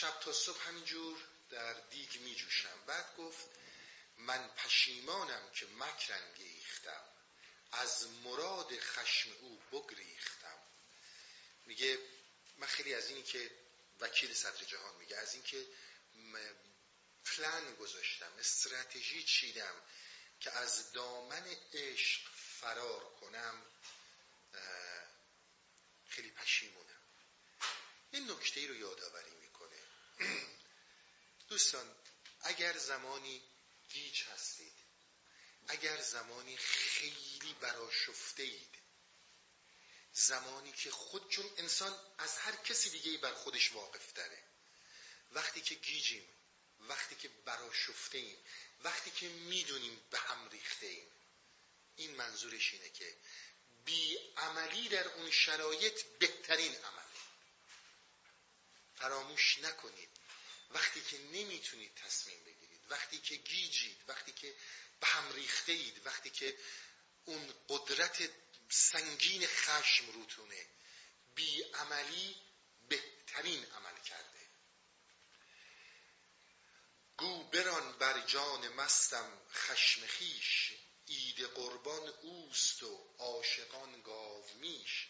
B: شب تا صبح همینجور در دیگ می جوشم بعد گفت من پشیمانم که مکر انگیختم از مراد خشم او بگریختم. میگه من خیلی از اینی که وکیل صدر جهان میگه از اینکه پلان گذاشتم استراتژی چیدم که از دامن عشق فرار کنم خیلی پشیمونم. این نکته ای رو یادآوری دوستان اگر زمانی گیج هستید اگر زمانی خیلی براشفته اید زمانی که خود چون انسان از هر کسی دیگه بر خودش واقف داره وقتی که گیجیم وقتی که براشفته ایم وقتی که می‌دونیم به هم ریخته ایم این منظورش اینه که بی عملی در اون شرایط بهترین عمل. فراموش نکنید. وقتی که نمی‌تونید تصمیم بگیرید وقتی که گیجید وقتی که به هم ریخته اید وقتی که اون قدرت سنگین خشم روتونه بی عملی بهترین عمل کرده. گو بران بر جان مستم خشم خیش عید قربان اوست و عاشقان گاو میش.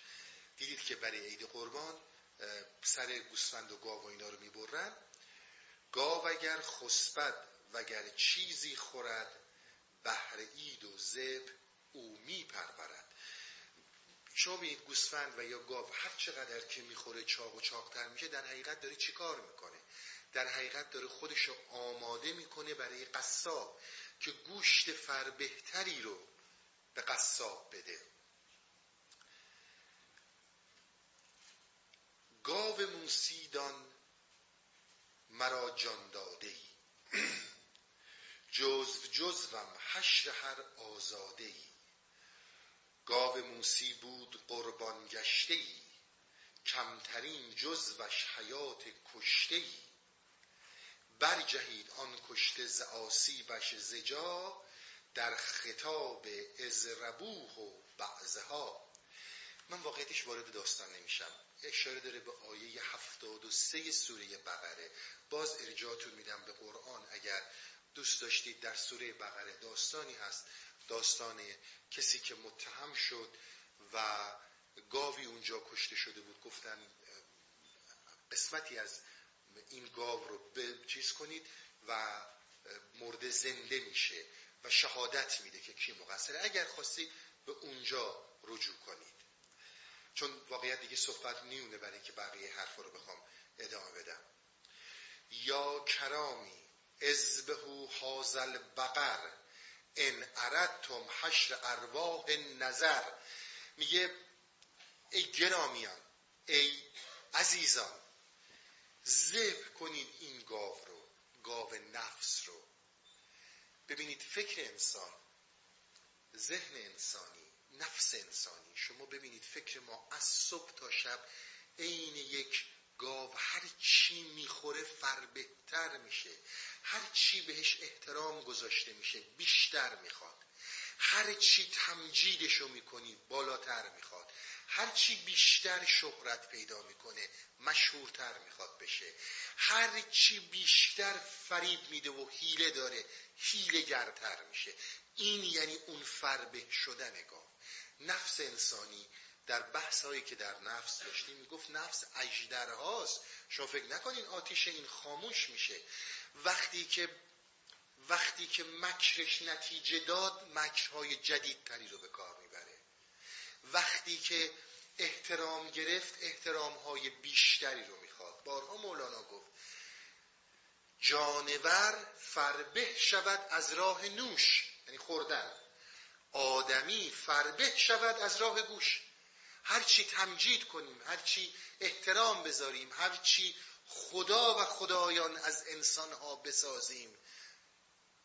B: دیدید که برای عید قربان سر گوسفند و گاو و اینا رو می‌برن. گاو اگر خسبد وگر چیزی خورد بهر اید و زب او میپرورد. شما بینید گوسفند و یا گاو هر چقدر که می‌خوره چاق و چاقتر میشه در حقیقت داره چیکار می‌کنه؟ در حقیقت داره خودش رو آماده می‌کنه برای قصاب که گوشت فربهتری رو به قصاب بده. گاو موسیدان مرا جان داده ای جزو جزوم حشر هر آزاده ای گاو موسی بود قربان گشته ای کمترین جزوش حیات کشته ای برجهید آن کشته ز آسیبش زجا در خطاب از ربوه و بعضها. من واقعیتش وارد داستان نمیشم. اشاره داره به آیه 73 سوره بقره. باز ارجاعتون میدم به قرآن. اگر دوست داشتید در سوره بقره داستانی هست داستان کسی که متهم شد و گاوی اونجا کشته شده بود گفتن قسمتی از این گاو رو به چیز کنید و مرده زنده میشه و شهادت میده که کی مقصره. اگر خواستید به اونجا رجوع کنید. چون واقعیت دیگه صحبت نیونه برای اینکه بقیه حرفا رو بخوام ادامه بدم. یا کرامی ازبهو حازل بقر ان اردتم حشر ارواح نظر میگه ای گرامیان ای عزیزان ذبح کنید این گاو رو گاو نفس رو. ببینید فکر انسان ذهن انسانی نفس انسانی. شما ببینید فکر ما از صبح تا شب عین یک گاو هر چی می‌خوره فر بهتر میشه. هر چی بهش احترام گذاشته میشه بیشتر می‌خواد. هر چی تمجیدشو می‌کنی بالاتر می‌خواد. هر چی بیشتر شهرت پیدا می‌کنه مشهورتر می‌خواد بشه. هر چی بیشتر فریب میده و حیله داره حیله گرتر میشه. این یعنی اون فربه شدن گاو. نفس انسانی در بحث هایی که در نفس داشتیم می‌گفت نفس اجدرهاست شما فکر نکنین آتیش این خاموش میشه. وقتی که وقتی که مکرش نتیجه داد مکرهای جدیدتری رو به کار می‌بره. وقتی که احترام گرفت احترام های بیشتری رو می‌خواد. بارها مولانا گفت جانور فربه شود از راه نوش. یعنی خوردن. آدمی فربه شود از راه گوش. هرچی تمجید کنیم هرچی احترام بذاریم هرچی خدا و خدایان از انسانها بسازیم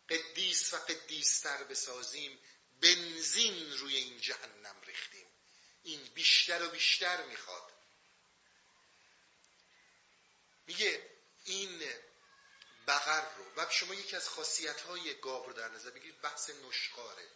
B: قدیس و قدیستر بسازیم بنزین روی این جهنم ریختیم. این بیشتر و بیشتر می‌خواد. میگه این بغر رو و شما یکی از خاصیت های گاو رو در نظر بگیرید بحث نشخاره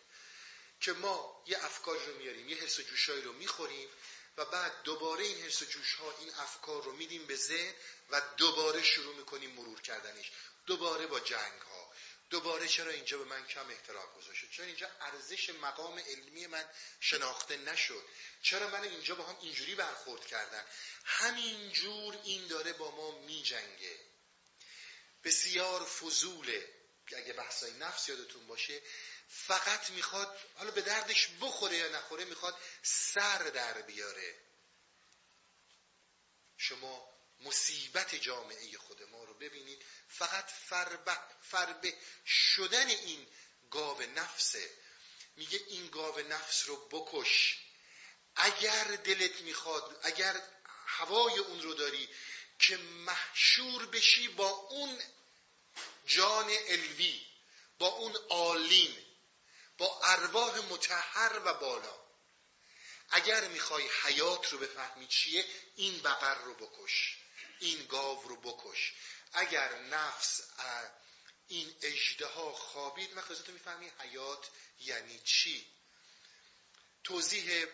B: که ما یه افکار رو میاریم یه حس و جوشایی رو می‌خوریم و بعد دوباره این حس و جوش ها این افکار رو میدیم به ذهن و دوباره شروع می‌کنیم مرور کردنش. دوباره با جنگ ها دوباره چرا اینجا به من کم احترام گذاشته چرا اینجا ارزش مقام علمی من شناخته نشد؟ چرا من اینجا با هم اینجوری برخورد کردن؟ همینجور این داره با ما میجنگه. بسیار فضوله. اگه بحثای نفس یادتون باشه فقط می‌خواد حالا به دردش بخوره یا نخوره می‌خواد سر در بیاره. شما مصیبت جامعه خود ما رو ببینید. فقط فربه, فربه شدن این گاو نفسه میگه این گاو نفس رو بکش. اگر دلت می‌خواد اگر هوای اون رو داری که محشور بشی با اون جان الوی با اون آلین با ارواح متحر و بالا. اگر می‌خوای حیات رو بفهمی چیه این بقر رو بکش این گاو رو بکش. اگر نفس این اجده ها خوابید من تو می‌فهمی حیات یعنی چی. توضیح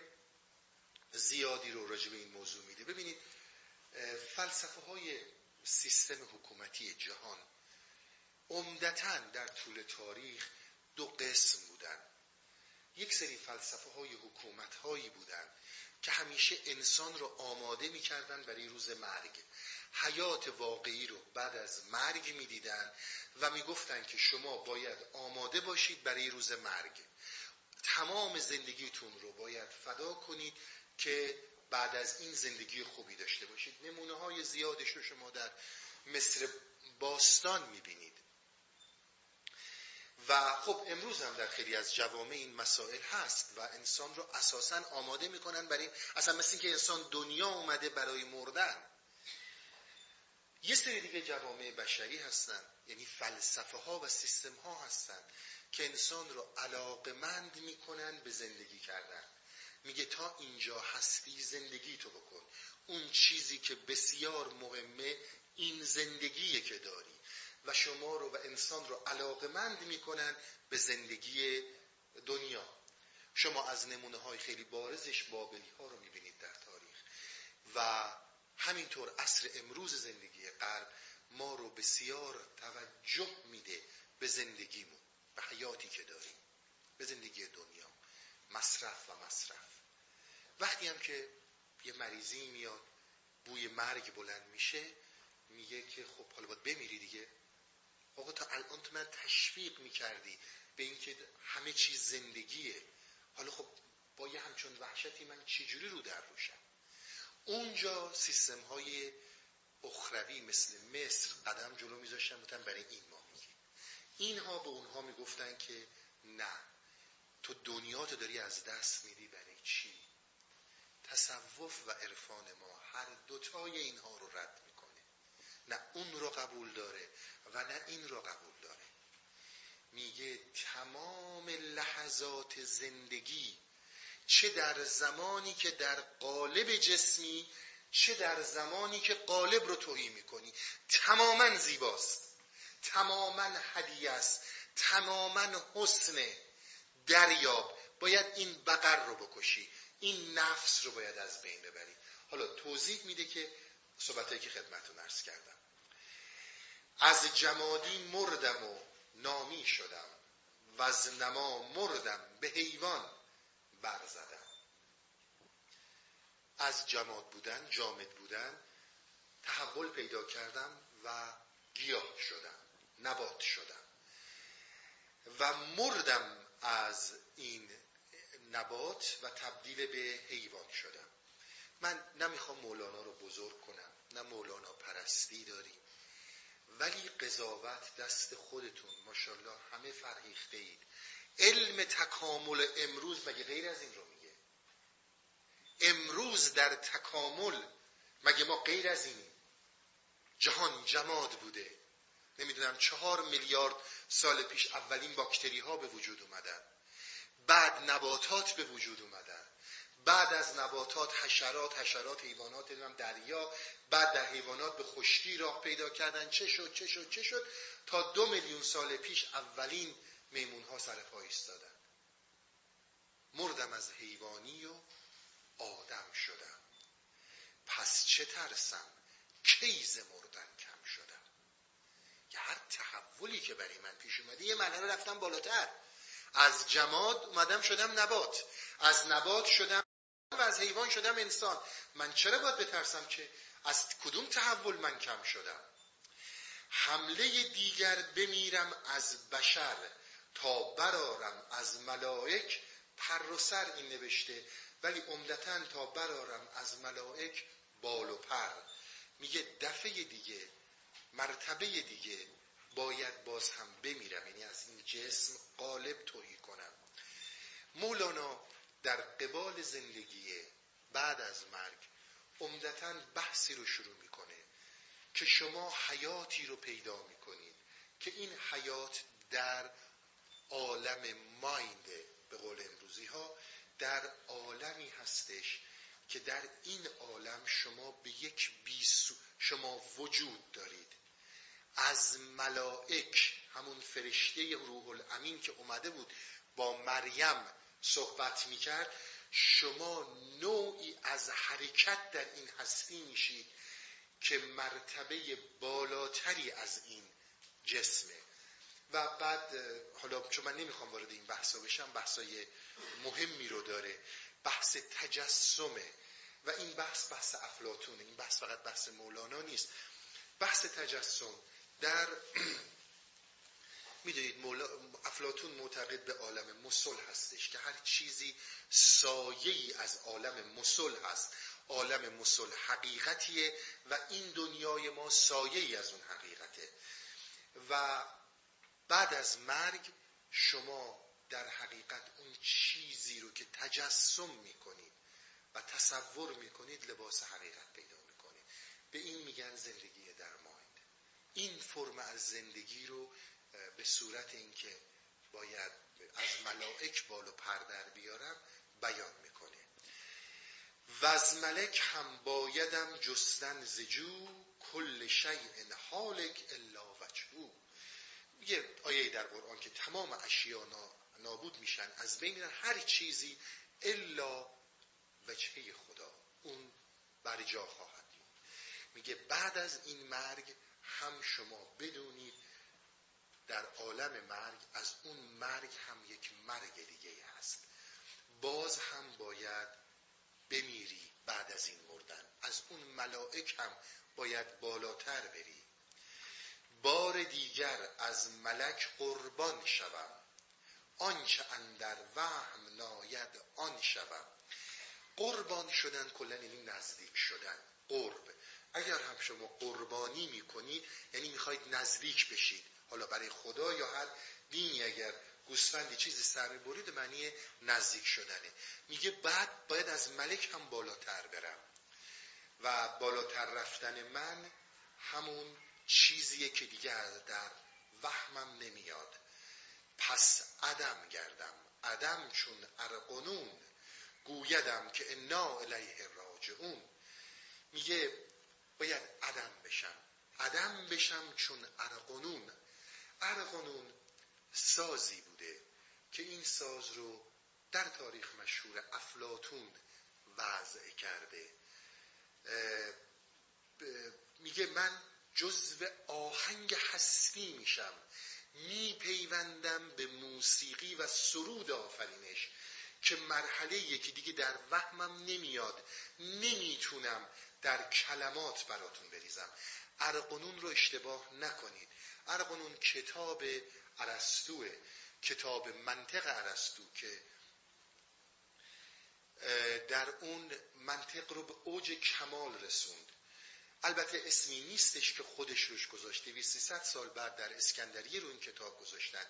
B: زیادی رو راجع به این موضوع میده. ببینید فلسفه های سیستم حکومتی جهان عمدتا در طول تاریخ دو قسم بودن. یک سری فلسفه های حکومت هایی بودن که همیشه انسان رو آماده می‌کردن برای روز مرگ. حیات واقعی رو بعد از مرگ می‌دیدن و می‌گفتن که شما باید آماده باشید برای روز مرگ. تمام زندگیتون رو باید فدا کنید که بعد از این زندگی خوبی داشته باشید. نمونه های زیادش رو شما در مصر باستان می‌بینید. و خب امروز هم در خیلی از جوامع این مسائل هست و انسان رو اساسا آماده می‌کنن برای اصلا مثل اینکه انسان دنیا اومده برای مردن. یه سری دیگه جوامع بشری هستن یعنی فلسفه ها و سیستم ها هستن که انسان رو علاقمند می‌کنن به زندگی کردن. میگه تا اینجا هستی زندگی تو بکن. اون چیزی که بسیار مهمه این زندگیه که داری. و شما رو و انسان رو علاقمند می‌کنن به زندگی دنیا. شما از نمونه های خیلی بارزش بابلی ها رو می‌بینید در تاریخ. و همینطور عصر امروز زندگی غرب ما رو بسیار توجه میده به زندگیمون به حیاتی که داریم به زندگی دنیا. مصرف و مصرف. وقتی هم که یه مریضی میاد بوی مرگ بلند میشه میگه که خب حالا باید بمیری دیگه. آقا تا الان تو من تشویق می‌کردی به اینکه همه چیز زندگیه. حالا خب با یه همچون وحشتی من چجوری رو در روشم؟ اونجا سیستم های اخروی مثل مصر قدم جلو میذاشتن بودن برای این ما میگه اینها به اونها می‌گفتن که نه تو دنیا تو داری از دست میدی برای چی؟ تصوف و عرفان ما هر دوتای اینها رو رد نه اون رو قبول داره و نه این رو قبول داره. میگه تمام لحظات زندگی چه در زمانی که در قالب جسمی چه در زمانی که قالب رو توهی می‌کنی. تماما زیباست. تماما هدیه است. تماما حسن دریاب. باید این بقر رو بکشی. این نفس رو باید از بین ببری. حالا توضیح میده که صحبتهایی که خدمتون ارز کردم. از جمادی مردم و نامی شدم و از نما مردم به حیوان برزدم. از جماد بودن جامد بودن تحول پیدا کردم و گیاه شدم نبات شدم. و مردم از این نبات و تبدیل به حیوان شدم. من نمی‌خوام مولانا رو بزرگ کنم نه مولانا پرستی داریم. ولی قضاوت دست خودتون ماشاءالله همه فرهیخته اید. علم تکامل امروز مگه غیر از این رو میگه؟ امروز در تکامل مگه ما غیر از این جهان جماد بوده؟ نمی‌دونم چهار میلیارد سال پیش اولین باکتری ها به وجود اومدن. بعد نباتات به وجود اومدن. بعد از نباتات حشرات حشرات حیوانات نمی‌دونم دریا بعد در حیوانات به خشکی راه پیدا کردن. چه شد؟ چه شد؟ چه شد؟ تا دو میلیون سال پیش اولین میمون ها سر پا ایستادن. مردم از حیوانی و آدم شدم پس چه ترسم؟ کیز مردن کم شدم که هر تحولی که برای من پیش اومده یه مرحله رفتم بالاتر. از جماد اومدم شدم نبات. از نبات شدم از حیوان شدم انسان. من چرا باید بترسم که از کدوم تحول من کم شدم؟ حمله دیگر بمیرم از بشر تا برارم از ملائک. پر و سر این نوشته ولی عمدتا تا برارم از ملائک بال و پر. میگه دفعه دیگه مرتبه دیگه باید باز هم بمیرم. یعنی از این جسم قالب توهی کنم. مولانا در قبال زندگی بعد از مرگ عمدتا بحثی رو شروع می‌کنه که شما حیاتی رو پیدا می‌کنید که این حیات در عالم مایند به قول امروزی ها در عالمی هستش که در این عالم شما به یک بیسو شما وجود دارید. از ملائک همون فرشته روح الامین که اومده بود با مریم صحبت می‌کرد شما نوعی از حرکت در این هستی میشید که مرتبه بالاتری از این جسمه. و بعد حالا چون من نمی‌خوام وارد این بحثا بشم بحثای مهمی رو داره. بحث تجسمه. و این بحث بحث افلاتونه این بحث فقط بحث مولانا نیست. بحث تجسم در می‌دونید افلاتون معتقد به عالم مسل هستش که هر چیزی سایه ای از عالم مسل هست. عالم مسل حقیقتیه و این دنیای ما سایه ای از اون حقیقته. و بعد از مرگ شما در حقیقت اون چیزی رو که تجسم می‌کنید و تصور می‌کنید لباس حقیقت پیدا می‌کنید به این میگن زندگی در مایند این فرم از زندگی رو به صورت اینکه باید از ملائک بال و پردر بیارم بیان می‌کنه. و از ملک هم بایدم جستن زجو کل شیء حالک الا وجهو یه آیه در قرآن که تمام اشیا نابود میشن از بین هر چیزی الا وجهه خدا. اون بر جا خواهد میگه بعد از این مرگ هم شما بدونید در عالم مرگ از اون مرگ هم یک مرگ دیگه هست. باز هم باید بمیری بعد از این مردن. از اون ملائک هم باید بالاتر بری. بار دیگر از ملک قربان شوم. آنچه اندر وهم ناید آن شوم. قربان شدن کلا یعنی نزدیک شدن. قرب. اگر هم شما قربانی می‌کنید یعنی می‌خواید نزدیک بشید. حالا برای خدا یا هر دینی اگر گوسفندی چیزی سر برید معنی نزدیک شدنه. میگه بعد باید از ملک هم بالاتر برم. و بالاتر رفتن من همون چیزیه که دیگر در وهمم نمیاد. پس عدم گردم. عدم چون ارقنون گویدم که انا الیه راجعون. میگه باید عدم بشم. عدم بشم چون ارقنون ارقنون سازی بوده که این ساز رو در تاریخ مشهور افلاتون وضع کرده. میگه من جزو آهنگ هستی میشم. میپیوندم به موسیقی و سرود آفرینش که مرحله یکی دیگه در وهمم نمیاد. نمی‌تونم در کلمات براتون بریزم. ارقنون رو اشتباه نکنید. ارقنون کتاب عرستوه کتاب منطق عرستو که در اون منطق رو به اوج کمال رسوند. البته اسمی نیستش که خودش روش گذاشته 200 سال بعد در اسکندریه رو این کتاب گذاشتن.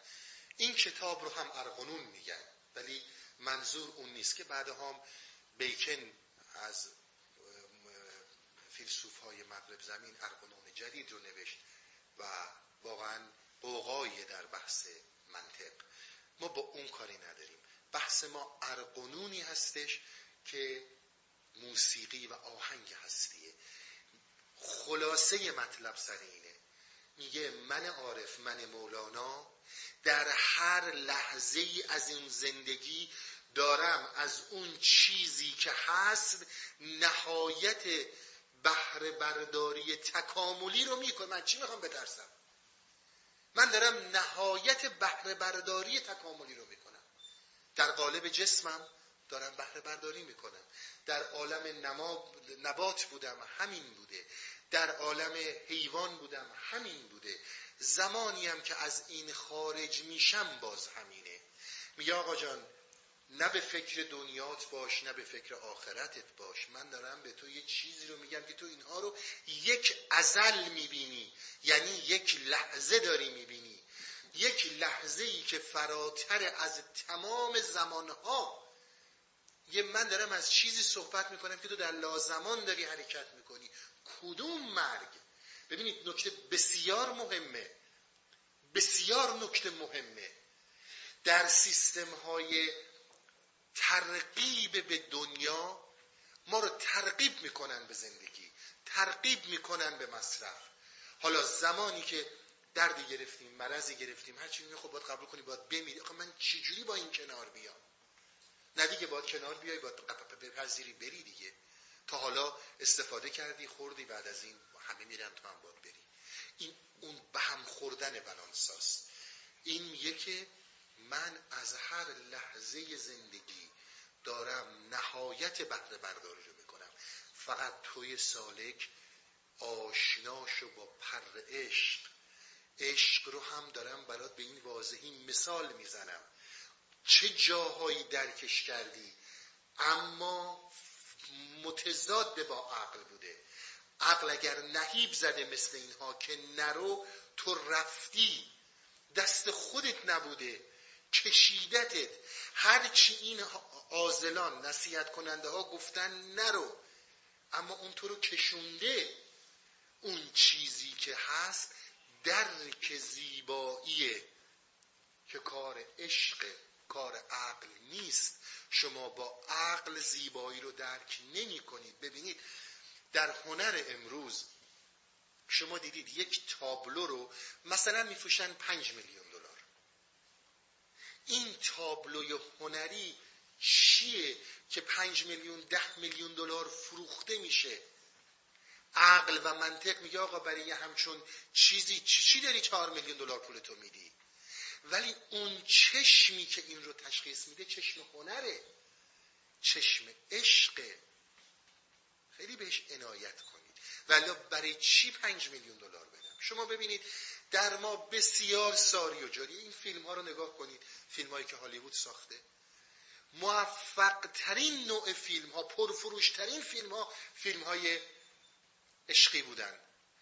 B: این کتاب رو هم ارقنون میگن ولی منظور اون نیست که بعد هم بیکن از فیلسوف های مغرب زمین ارقنون جدید رو نوشت و واقعا قوقایی در بحث منطق. ما با اون کاری نداریم. بحث ما ارقنونی هستش که موسیقی و آهنگ هستیه. خلاصه مطلب سر اینه. میگه من عارف من مولانا در هر لحظه ای از این زندگی دارم از اون چیزی که هست نهایت بهره برداری تکاملی رو می‌کنم. من چی می‌خوام بترسم؟ من دارم نهایت بهره برداری تکاملی رو می‌کنم. در قالب جسمم دارم بهره برداری می‌کنم. در عالم نبات بودم همین بوده. در عالم حیوان بودم همین بوده. زمانی هم که از این خارج میشم باز همینه. میگه آقا جان نه به فکر دنیات باش نه به فکر آخرتت باش. من دارم به تو یه چیزی رو میگم که تو اینها رو یک ازل می‌بینی. یعنی یک لحظه داری می‌بینی. یک لحظه ای که فراتر از تمام زمانها. یه من دارم از چیزی صحبت می‌کنم که تو در لازمان داری حرکت می‌کنی. کدوم مرگ؟ ببینید نکته بسیار مهمه. بسیار نکته مهمه. در سیستم های ترغیب به دنیا ما رو ترغیب می‌کنن به زندگی ترغیب می‌کنن به مصرف. حالا زمانی که دردی گرفتیم مرضی گرفتیم هر چیزی خب باید قبول کنی باید بمیری. خب من چجوری با این کنار بیام؟ نه دیگه باید کنار بیای باید بپذیری بری دیگه. تا حالا استفاده کردی خوردی بعد از این همه میرن تو هم باید بری. این اون به هم خوردن بلانساست این میگه که من از هر لحظه زندگی دارم نهایت بهره برداری رو می‌کنم. فقط توی سالک آشناشو با پر عشق عشق رو هم دارم برات به این واضحی مثال می‌زنم. چه جاهایی درکش کردی؟ اما متضاد با عقل بوده. عقل اگر نهیب زده مثل اینها که نرو تو رفتی. دست خودت نبوده. کشیدتت هرچی این آزلان نصیحت کننده ها گفتن نرو. اما اون تو رو کشونده. اون چیزی که هست درک زیباییه که کار عشق کار عقل نیست. شما با عقل زیبایی رو درک نمی کنید. ببینید در هنر امروز شما دیدید یک تابلو رو مثلا میفروشن پنج میلیون. این تابلوی هنری چیه که پنج میلیون ده میلیون دلار فروخته میشه؟ عقل و منطق میگه آقا برای همچون چیزی چی, چی داری چهار میلیون دلار پول تو میدی؟ ولی اون چشمی که این رو تشخیص میده چشم هنره چشم عشق خیلی بهش عنایت کنید. ولی برای چی پنج میلیون دلار بدم؟ شما ببینید در ما بسیار ساری و جاری. این فیلم ها رو نگاه کنید فیلم هایی که هالیوود ساخته. موفق ترین نوع فیلم ها پرفروش ترین فیلم ها فیلم های عشقی بودن.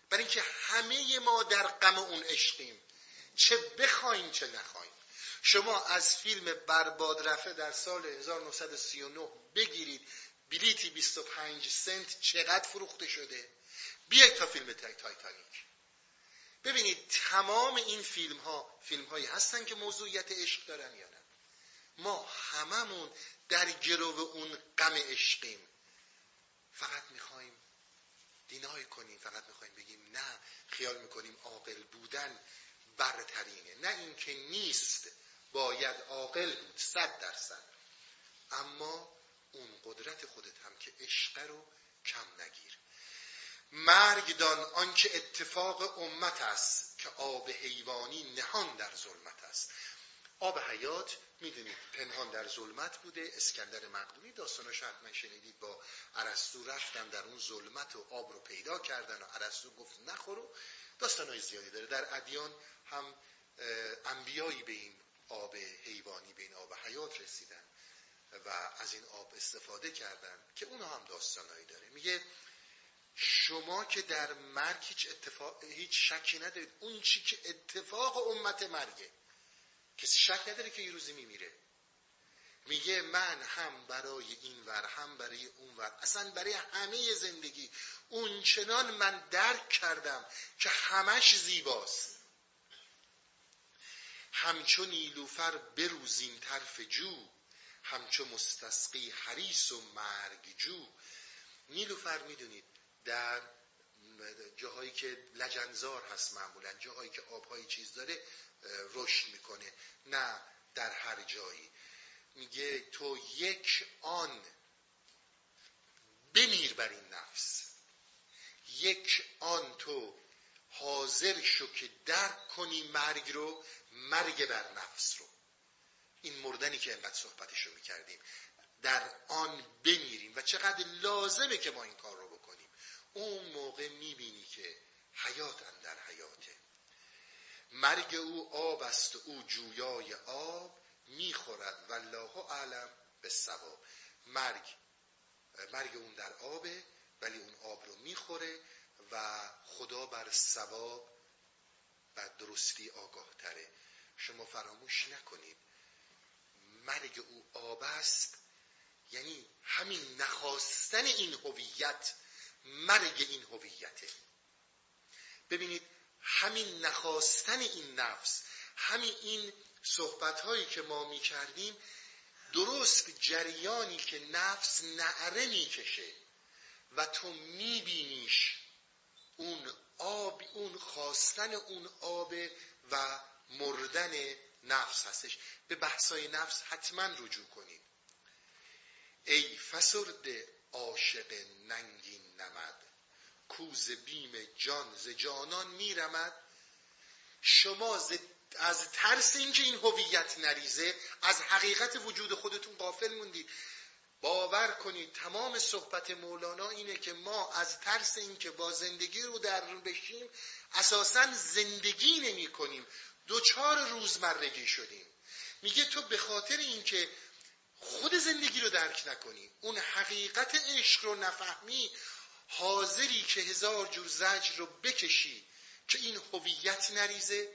B: برای اینکه همه ما در غم اون عشقیم. چه بخوایم چه نخوایم. شما از فیلم برباد رفته در سال 1939 بگیرید. بلیتی 25 سنت چقدر فروخته شده؟ بیاید تا فیلم تایتانیک. ببینید تمام این فیلم ها فیلم هایی هستن که موضوعیت عشق دارن یا نه. ما هممون در گرو اون غم عشقیم. فقط می‌خوایم دینای کنیم فقط می‌خوایم بگیم نه خیال می‌کنیم عاقل بودن برترینه. نه اینکه نیست باید عاقل بود صد درصد. اما اون قدرت خودت هم که عشق رو کم نگیر. مرگ دان آنکه اتفاق امت است که آب حیوانی نهان در ظلمت است. آب حیات می‌دونید پنهان در ظلمت بوده. اسکندر مقدونی داستانش حتما شنیدید با عرستو رفتن در اون ظلمت و آب رو پیدا کردن و عرستو گفت نخورو. داستانهای زیادی داره. در ادیان هم انبیایی به این آب حیوانی به این آب حیات رسیدن و از این آب استفاده کردن که اونها هم داستانهایی داره. میگه شما که در مرگ هیچ اتفاق هیچ شکی ندارید. اون چی که اتفاق امت مرگه. کسی شک نداره که یه روزی میمیره. میگه من هم برای این ور هم برای اون ور. اصلا برای همه زندگی. اون چنان من درک کردم که همش زیباست. همچون نیلوفر بروزین طرف جو همچون مستسقی حریس و مرگ جو نیلوفر می‌دونید در جاهایی که لجنزار هست معمولا جاهایی که آبهایی چیز داره رشد می‌کنه. نه در هر جایی. میگه تو یک آن بمیر بر این نفس. یک آن تو حاضر شو که درک کنی مرگ رو مرگ بر نفس رو. این مردنی که انقدر صحبتش رو می‌کردیم. در آن بمیریم. و چقدر لازمه که ما این کار رو اون موقع می‌بینی که حیات در حیاته. مرگ او آب است او جویای آب می‌خورد. والله اعلم به ثواب. مرگ مرگ اون در آبه ولی اون آب رو می‌خوره و خدا بر ثواب و درستی آگاه تره شما فراموش نکنید. مرگ او آب است یعنی همین نخواستن این هویت مرگ این هویته. ببینید همین نخواستن این نفس همین این صحبت هایی که ما می کردیم درست جریانی که نفس نعره می‌کشه و تو میبینیش اون آب اون خواستن اون آب و مردن نفس هستش. به بحثای نفس حتما رجوع کنید ای فسرد عاشق ننگین نمد کوز بیم جان ز جانان میرمد. شما از ترس اینکه این هویت نریزه از حقیقت وجود خودتون غافل موندید. باور کنید تمام صحبت مولانا اینه که ما از ترس اینکه با زندگی رو در بشیم اساسا زندگی نمی کنیم دوچار روزمرگی شدیم. میگه تو به خاطر اینکه خود زندگی رو درک نکنی اون حقیقت عشق رو نفهمی حاضری که هزار جور زجر رو بکشی که این هویت نریزه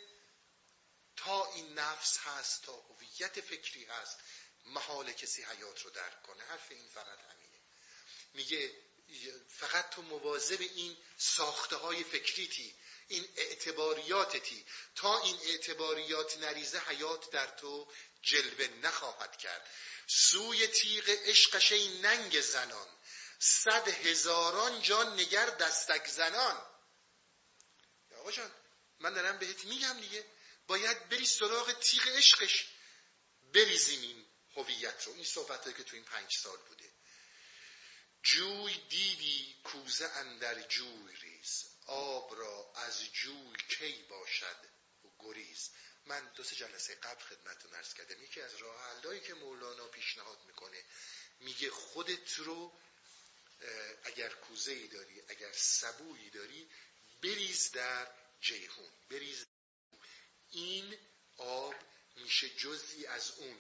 B: تا این نفس هست تا هویت فکری هست محال کسی حیات رو درک کنه. حرف این فقط همینه. میگه فقط تو مواظب این ساخته های فکریتی این اعتباریاتتی تا این اعتباریات نریزه حیات در تو جلوه نخواهد کرد. سوی تیغ عشقش این ننگ زنان صد هزاران جان نگر دستک زنان. آقا جان من دارم بهت میگم دیگه. باید بری سراغ تیغ عشقش. بریزیم این هویت رو. این صحبت که تو این پنج سال بوده. جوی دیدی کوزه اندر جوی ریز. آب را از جوی کی باشد و گریز. من دو سه جلسه قبل خدمتتون ارز کردم. یکی از راه که مولانا پیشنهاد می‌کنه میگه خودت رو اگر کوزه ای داری اگر سبویی داری بریز در جیهون. بریز. این آب میشه جزئی از اون.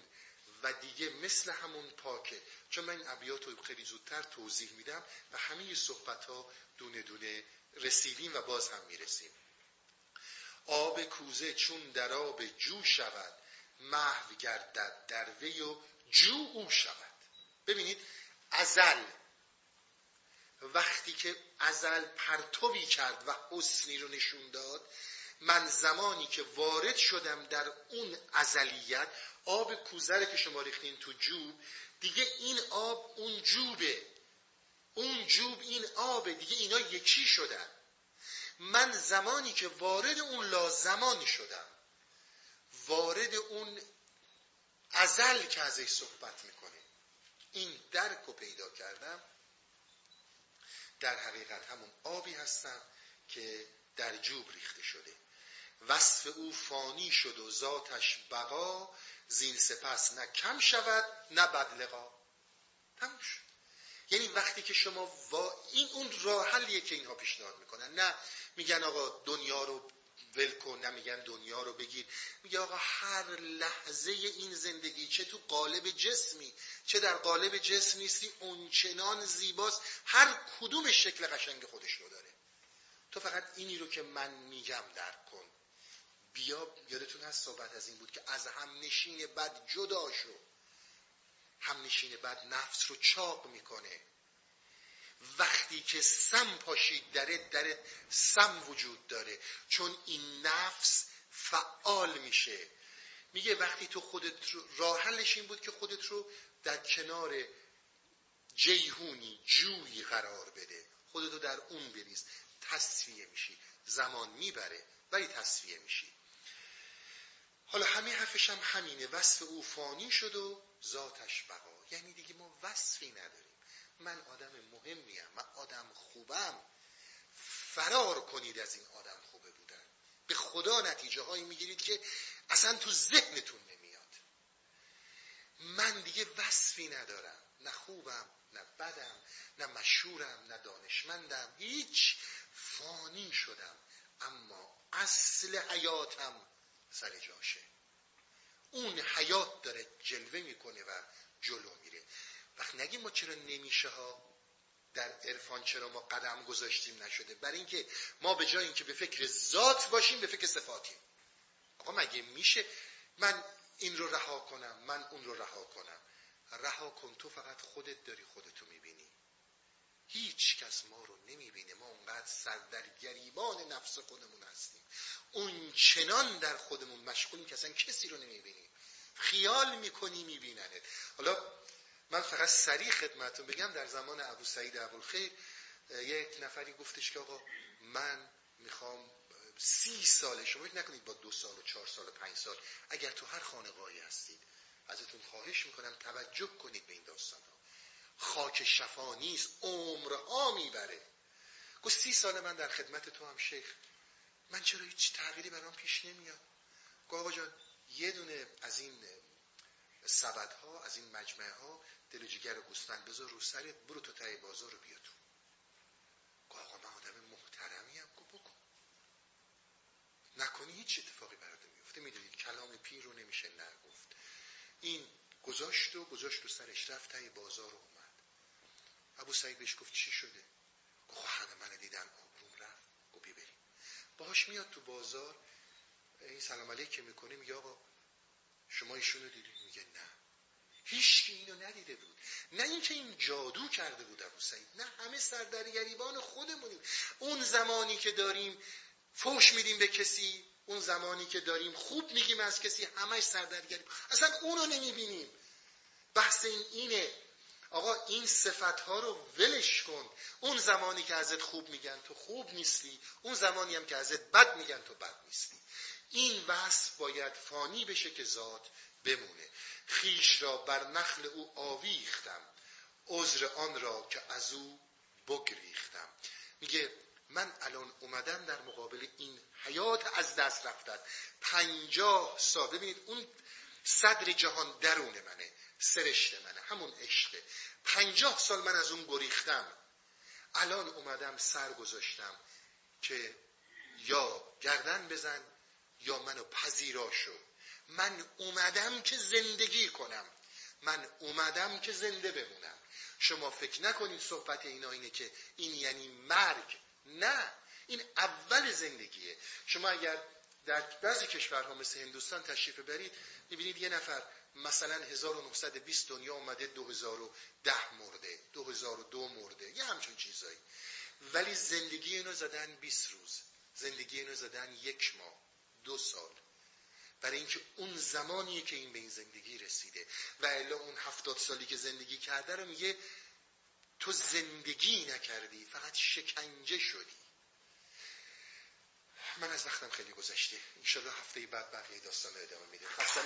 B: و دیگه مثل همون پاکه. چون من این ابیات رو خیلی زودتر توضیح میدم و همه صحبت ها دونه دونه رسیدیم و باز هم می‌رسیم. آب کوزه چون در آب جو شود محو گردد در وی و جو او شود. ببینید ازل وقتی که ازل پرتوی کرد و حسنی رو نشون داد من زمانی که وارد شدم در اون ازلیت آب کوزره که شما ریختین تو جوب دیگه این آب اون جوبه. اون جوب این آبه. دیگه اینا یکی شدن. من زمانی که وارد اون لازمانی شدم. وارد اون ازل که ازش صحبت می‌کنه. این درک رو پیدا کردم. در حقیقت همون آبی هستم که در جوب ریخته شده. وصف او فانی شد و ذاتش بقا زین سپس نه کم شود نه بدلقا. تموم شد. یعنی وقتی که شما وا... این اون راه حلیه که اینها پیشنهاد می‌کنن. نه میگن آقا دنیا رو ول کن نه میگن دنیا رو بگیر. میگه آقا هر لحظه این زندگی چه تو قالب جسمی چه در قالب جسم نیستی اونچنان زیباست. هر کدوم شکل قشنگ خودش رو داره. تو فقط اینی رو که من میگم درک کن. بیا یادتون هست صحبت از این بود که از همنشین بد جدا شو. همنشین بد نفس رو چاق می‌کنه. وقتی که سم پاشید داره در سم وجود داره. چون این نفس فعال میشه. میگه وقتی تو خودت رو راحلش این بود که خودت رو در کنار جیهونی جویی قرار بده. خودتو در اون بریز. تصفیه میشی. زمان می‌بره ولی تصفیه میشی. حالا همه حرفش هم همینه. وصف او فانی شد و ذاتش بقا. یعنی دیگه ما وصفی نداریم. من آدم مهمیم من آدم خوبم. فرار کنید از این آدم خوبه بودن. به خدا نتیجه هایی می‌گیرید که اصلا تو ذهنتون نمیاد. من دیگه وصفی ندارم. نه خوبم نه بدم نه مشهورم نه دانشمندم. هیچ فانی شدم. اما اصل حیاتم سر جاشه. اون حیات داره جلوه می‌کنه و جلو میره. وقت نگیم ما چرا نمیشه ها در عرفان چرا ما قدم گذاشتیم نشده. برای اینکه ما به جای اینکه به فکر ذات باشیم به فکر صفاتیم. آقا مگه میشه من این رو رها کنم من اون رو رها کنم؟ رها کن تو فقط خودت داری خودتو می‌بینی. هیچ کس ما رو نمی‌بینه. ما اونقدر سر در گریبان نفس خودمون هستیم. اون چنان در خودمون مشغولیم که اصلا کسی رو نمی‌بینیم. خیال می‌کنی میبیننت. حالا من فقط سریع خدمتون بگم در زمان ابو سعید ابوالخیر یک نفری گفتش که آقا من می‌خوام سی ساله شما فکر نکنید با دو سال و چهار سال و پنج سال اگر تو هر خانقاهی هستید ازتون خواهش می‌کنم توجه کنید به این داستان ها خاک شفا نیست عمرها می‌بره. گفت سی سال من در خدمت تو هم شیخ. من چرا هیچ تغییری برام پیش نمیاد؟ گفت آقا جان یه دونه از این سبدها از این مجمعه ها دل جگر گوسفند بذار رو سرت برو تو تای بازار رو بیا تو. گفت آقا من آدم محترمی هم گفت بکن. نکنی هیچ اتفاقی برات میفته می‌دونید کلام پیر رو نمیشه نگفت. این گذاشت و گذاشت و سرش رفت تای بازار رو اومد. ابو سعید بهش گفت چی شده؟ گفت همه من دیدن آبروم رفت. گفت بریم. باهاش میاد تو بازار این سلام علیک که می‌کنه میگه آقا شما ایشونو دیدید؟ میگه نه. هیچ اینو ندیده بود. نه اینکه این جادو کرده بود ابو سعید نه همه سر در گریبان خودمونیم. اون زمانی که داریم فوش میدیم به کسی اون زمانی که داریم خوب میگیم از کسی همش سر در گریبان اصلا اونو نمی‌بینیم. بحث این اینه. آقا این صفت ها رو ولش کن. اون زمانی که ازت خوب میگن تو خوب نیستی اون زمانی هم که ازت بد میگن تو بد نیستی. این وصف باید فانی بشه که ذات بمونه. خیش را بر نخل او آویختم. عذر آن را که از او بگریختم. میگه من الان اومدم در مقابل این حیات از دست رفتن. پنجاه سال. ببینید اون صدر جهان درون منه سرشت منه همون عشقه. پنجاه سال من از اون گریختم. الان اومدم سر گذاشتم که یا گردن بزن یا منو پذیرا شو. من اومدم که زندگی کنم. من اومدم که زنده بمونم. شما فکر نکنید صحبت اینا اینه که این یعنی مرگ. نه این اول زندگیه. شما اگر در بعضی کشورها مثل هندوستان تشریف برید می‌بینید یه نفر مثلا 1920 دنیا اومده 2010 مرده 2002 مرده یه همچون چیزایی. ولی زندگی اینو زدن 20 روز. زندگی اینو زدن یک ماه. دو سال. برای اینکه اون زمانیه که این به این زندگی رسیده. و الا اون هفتاد سالی که زندگی کرده رو میگه تو زندگی نکردی فقط شکنجه شدی. من از وقتم خیلی گذشته. انشالله هفته بعد بقیه داستان ادامه میده خسته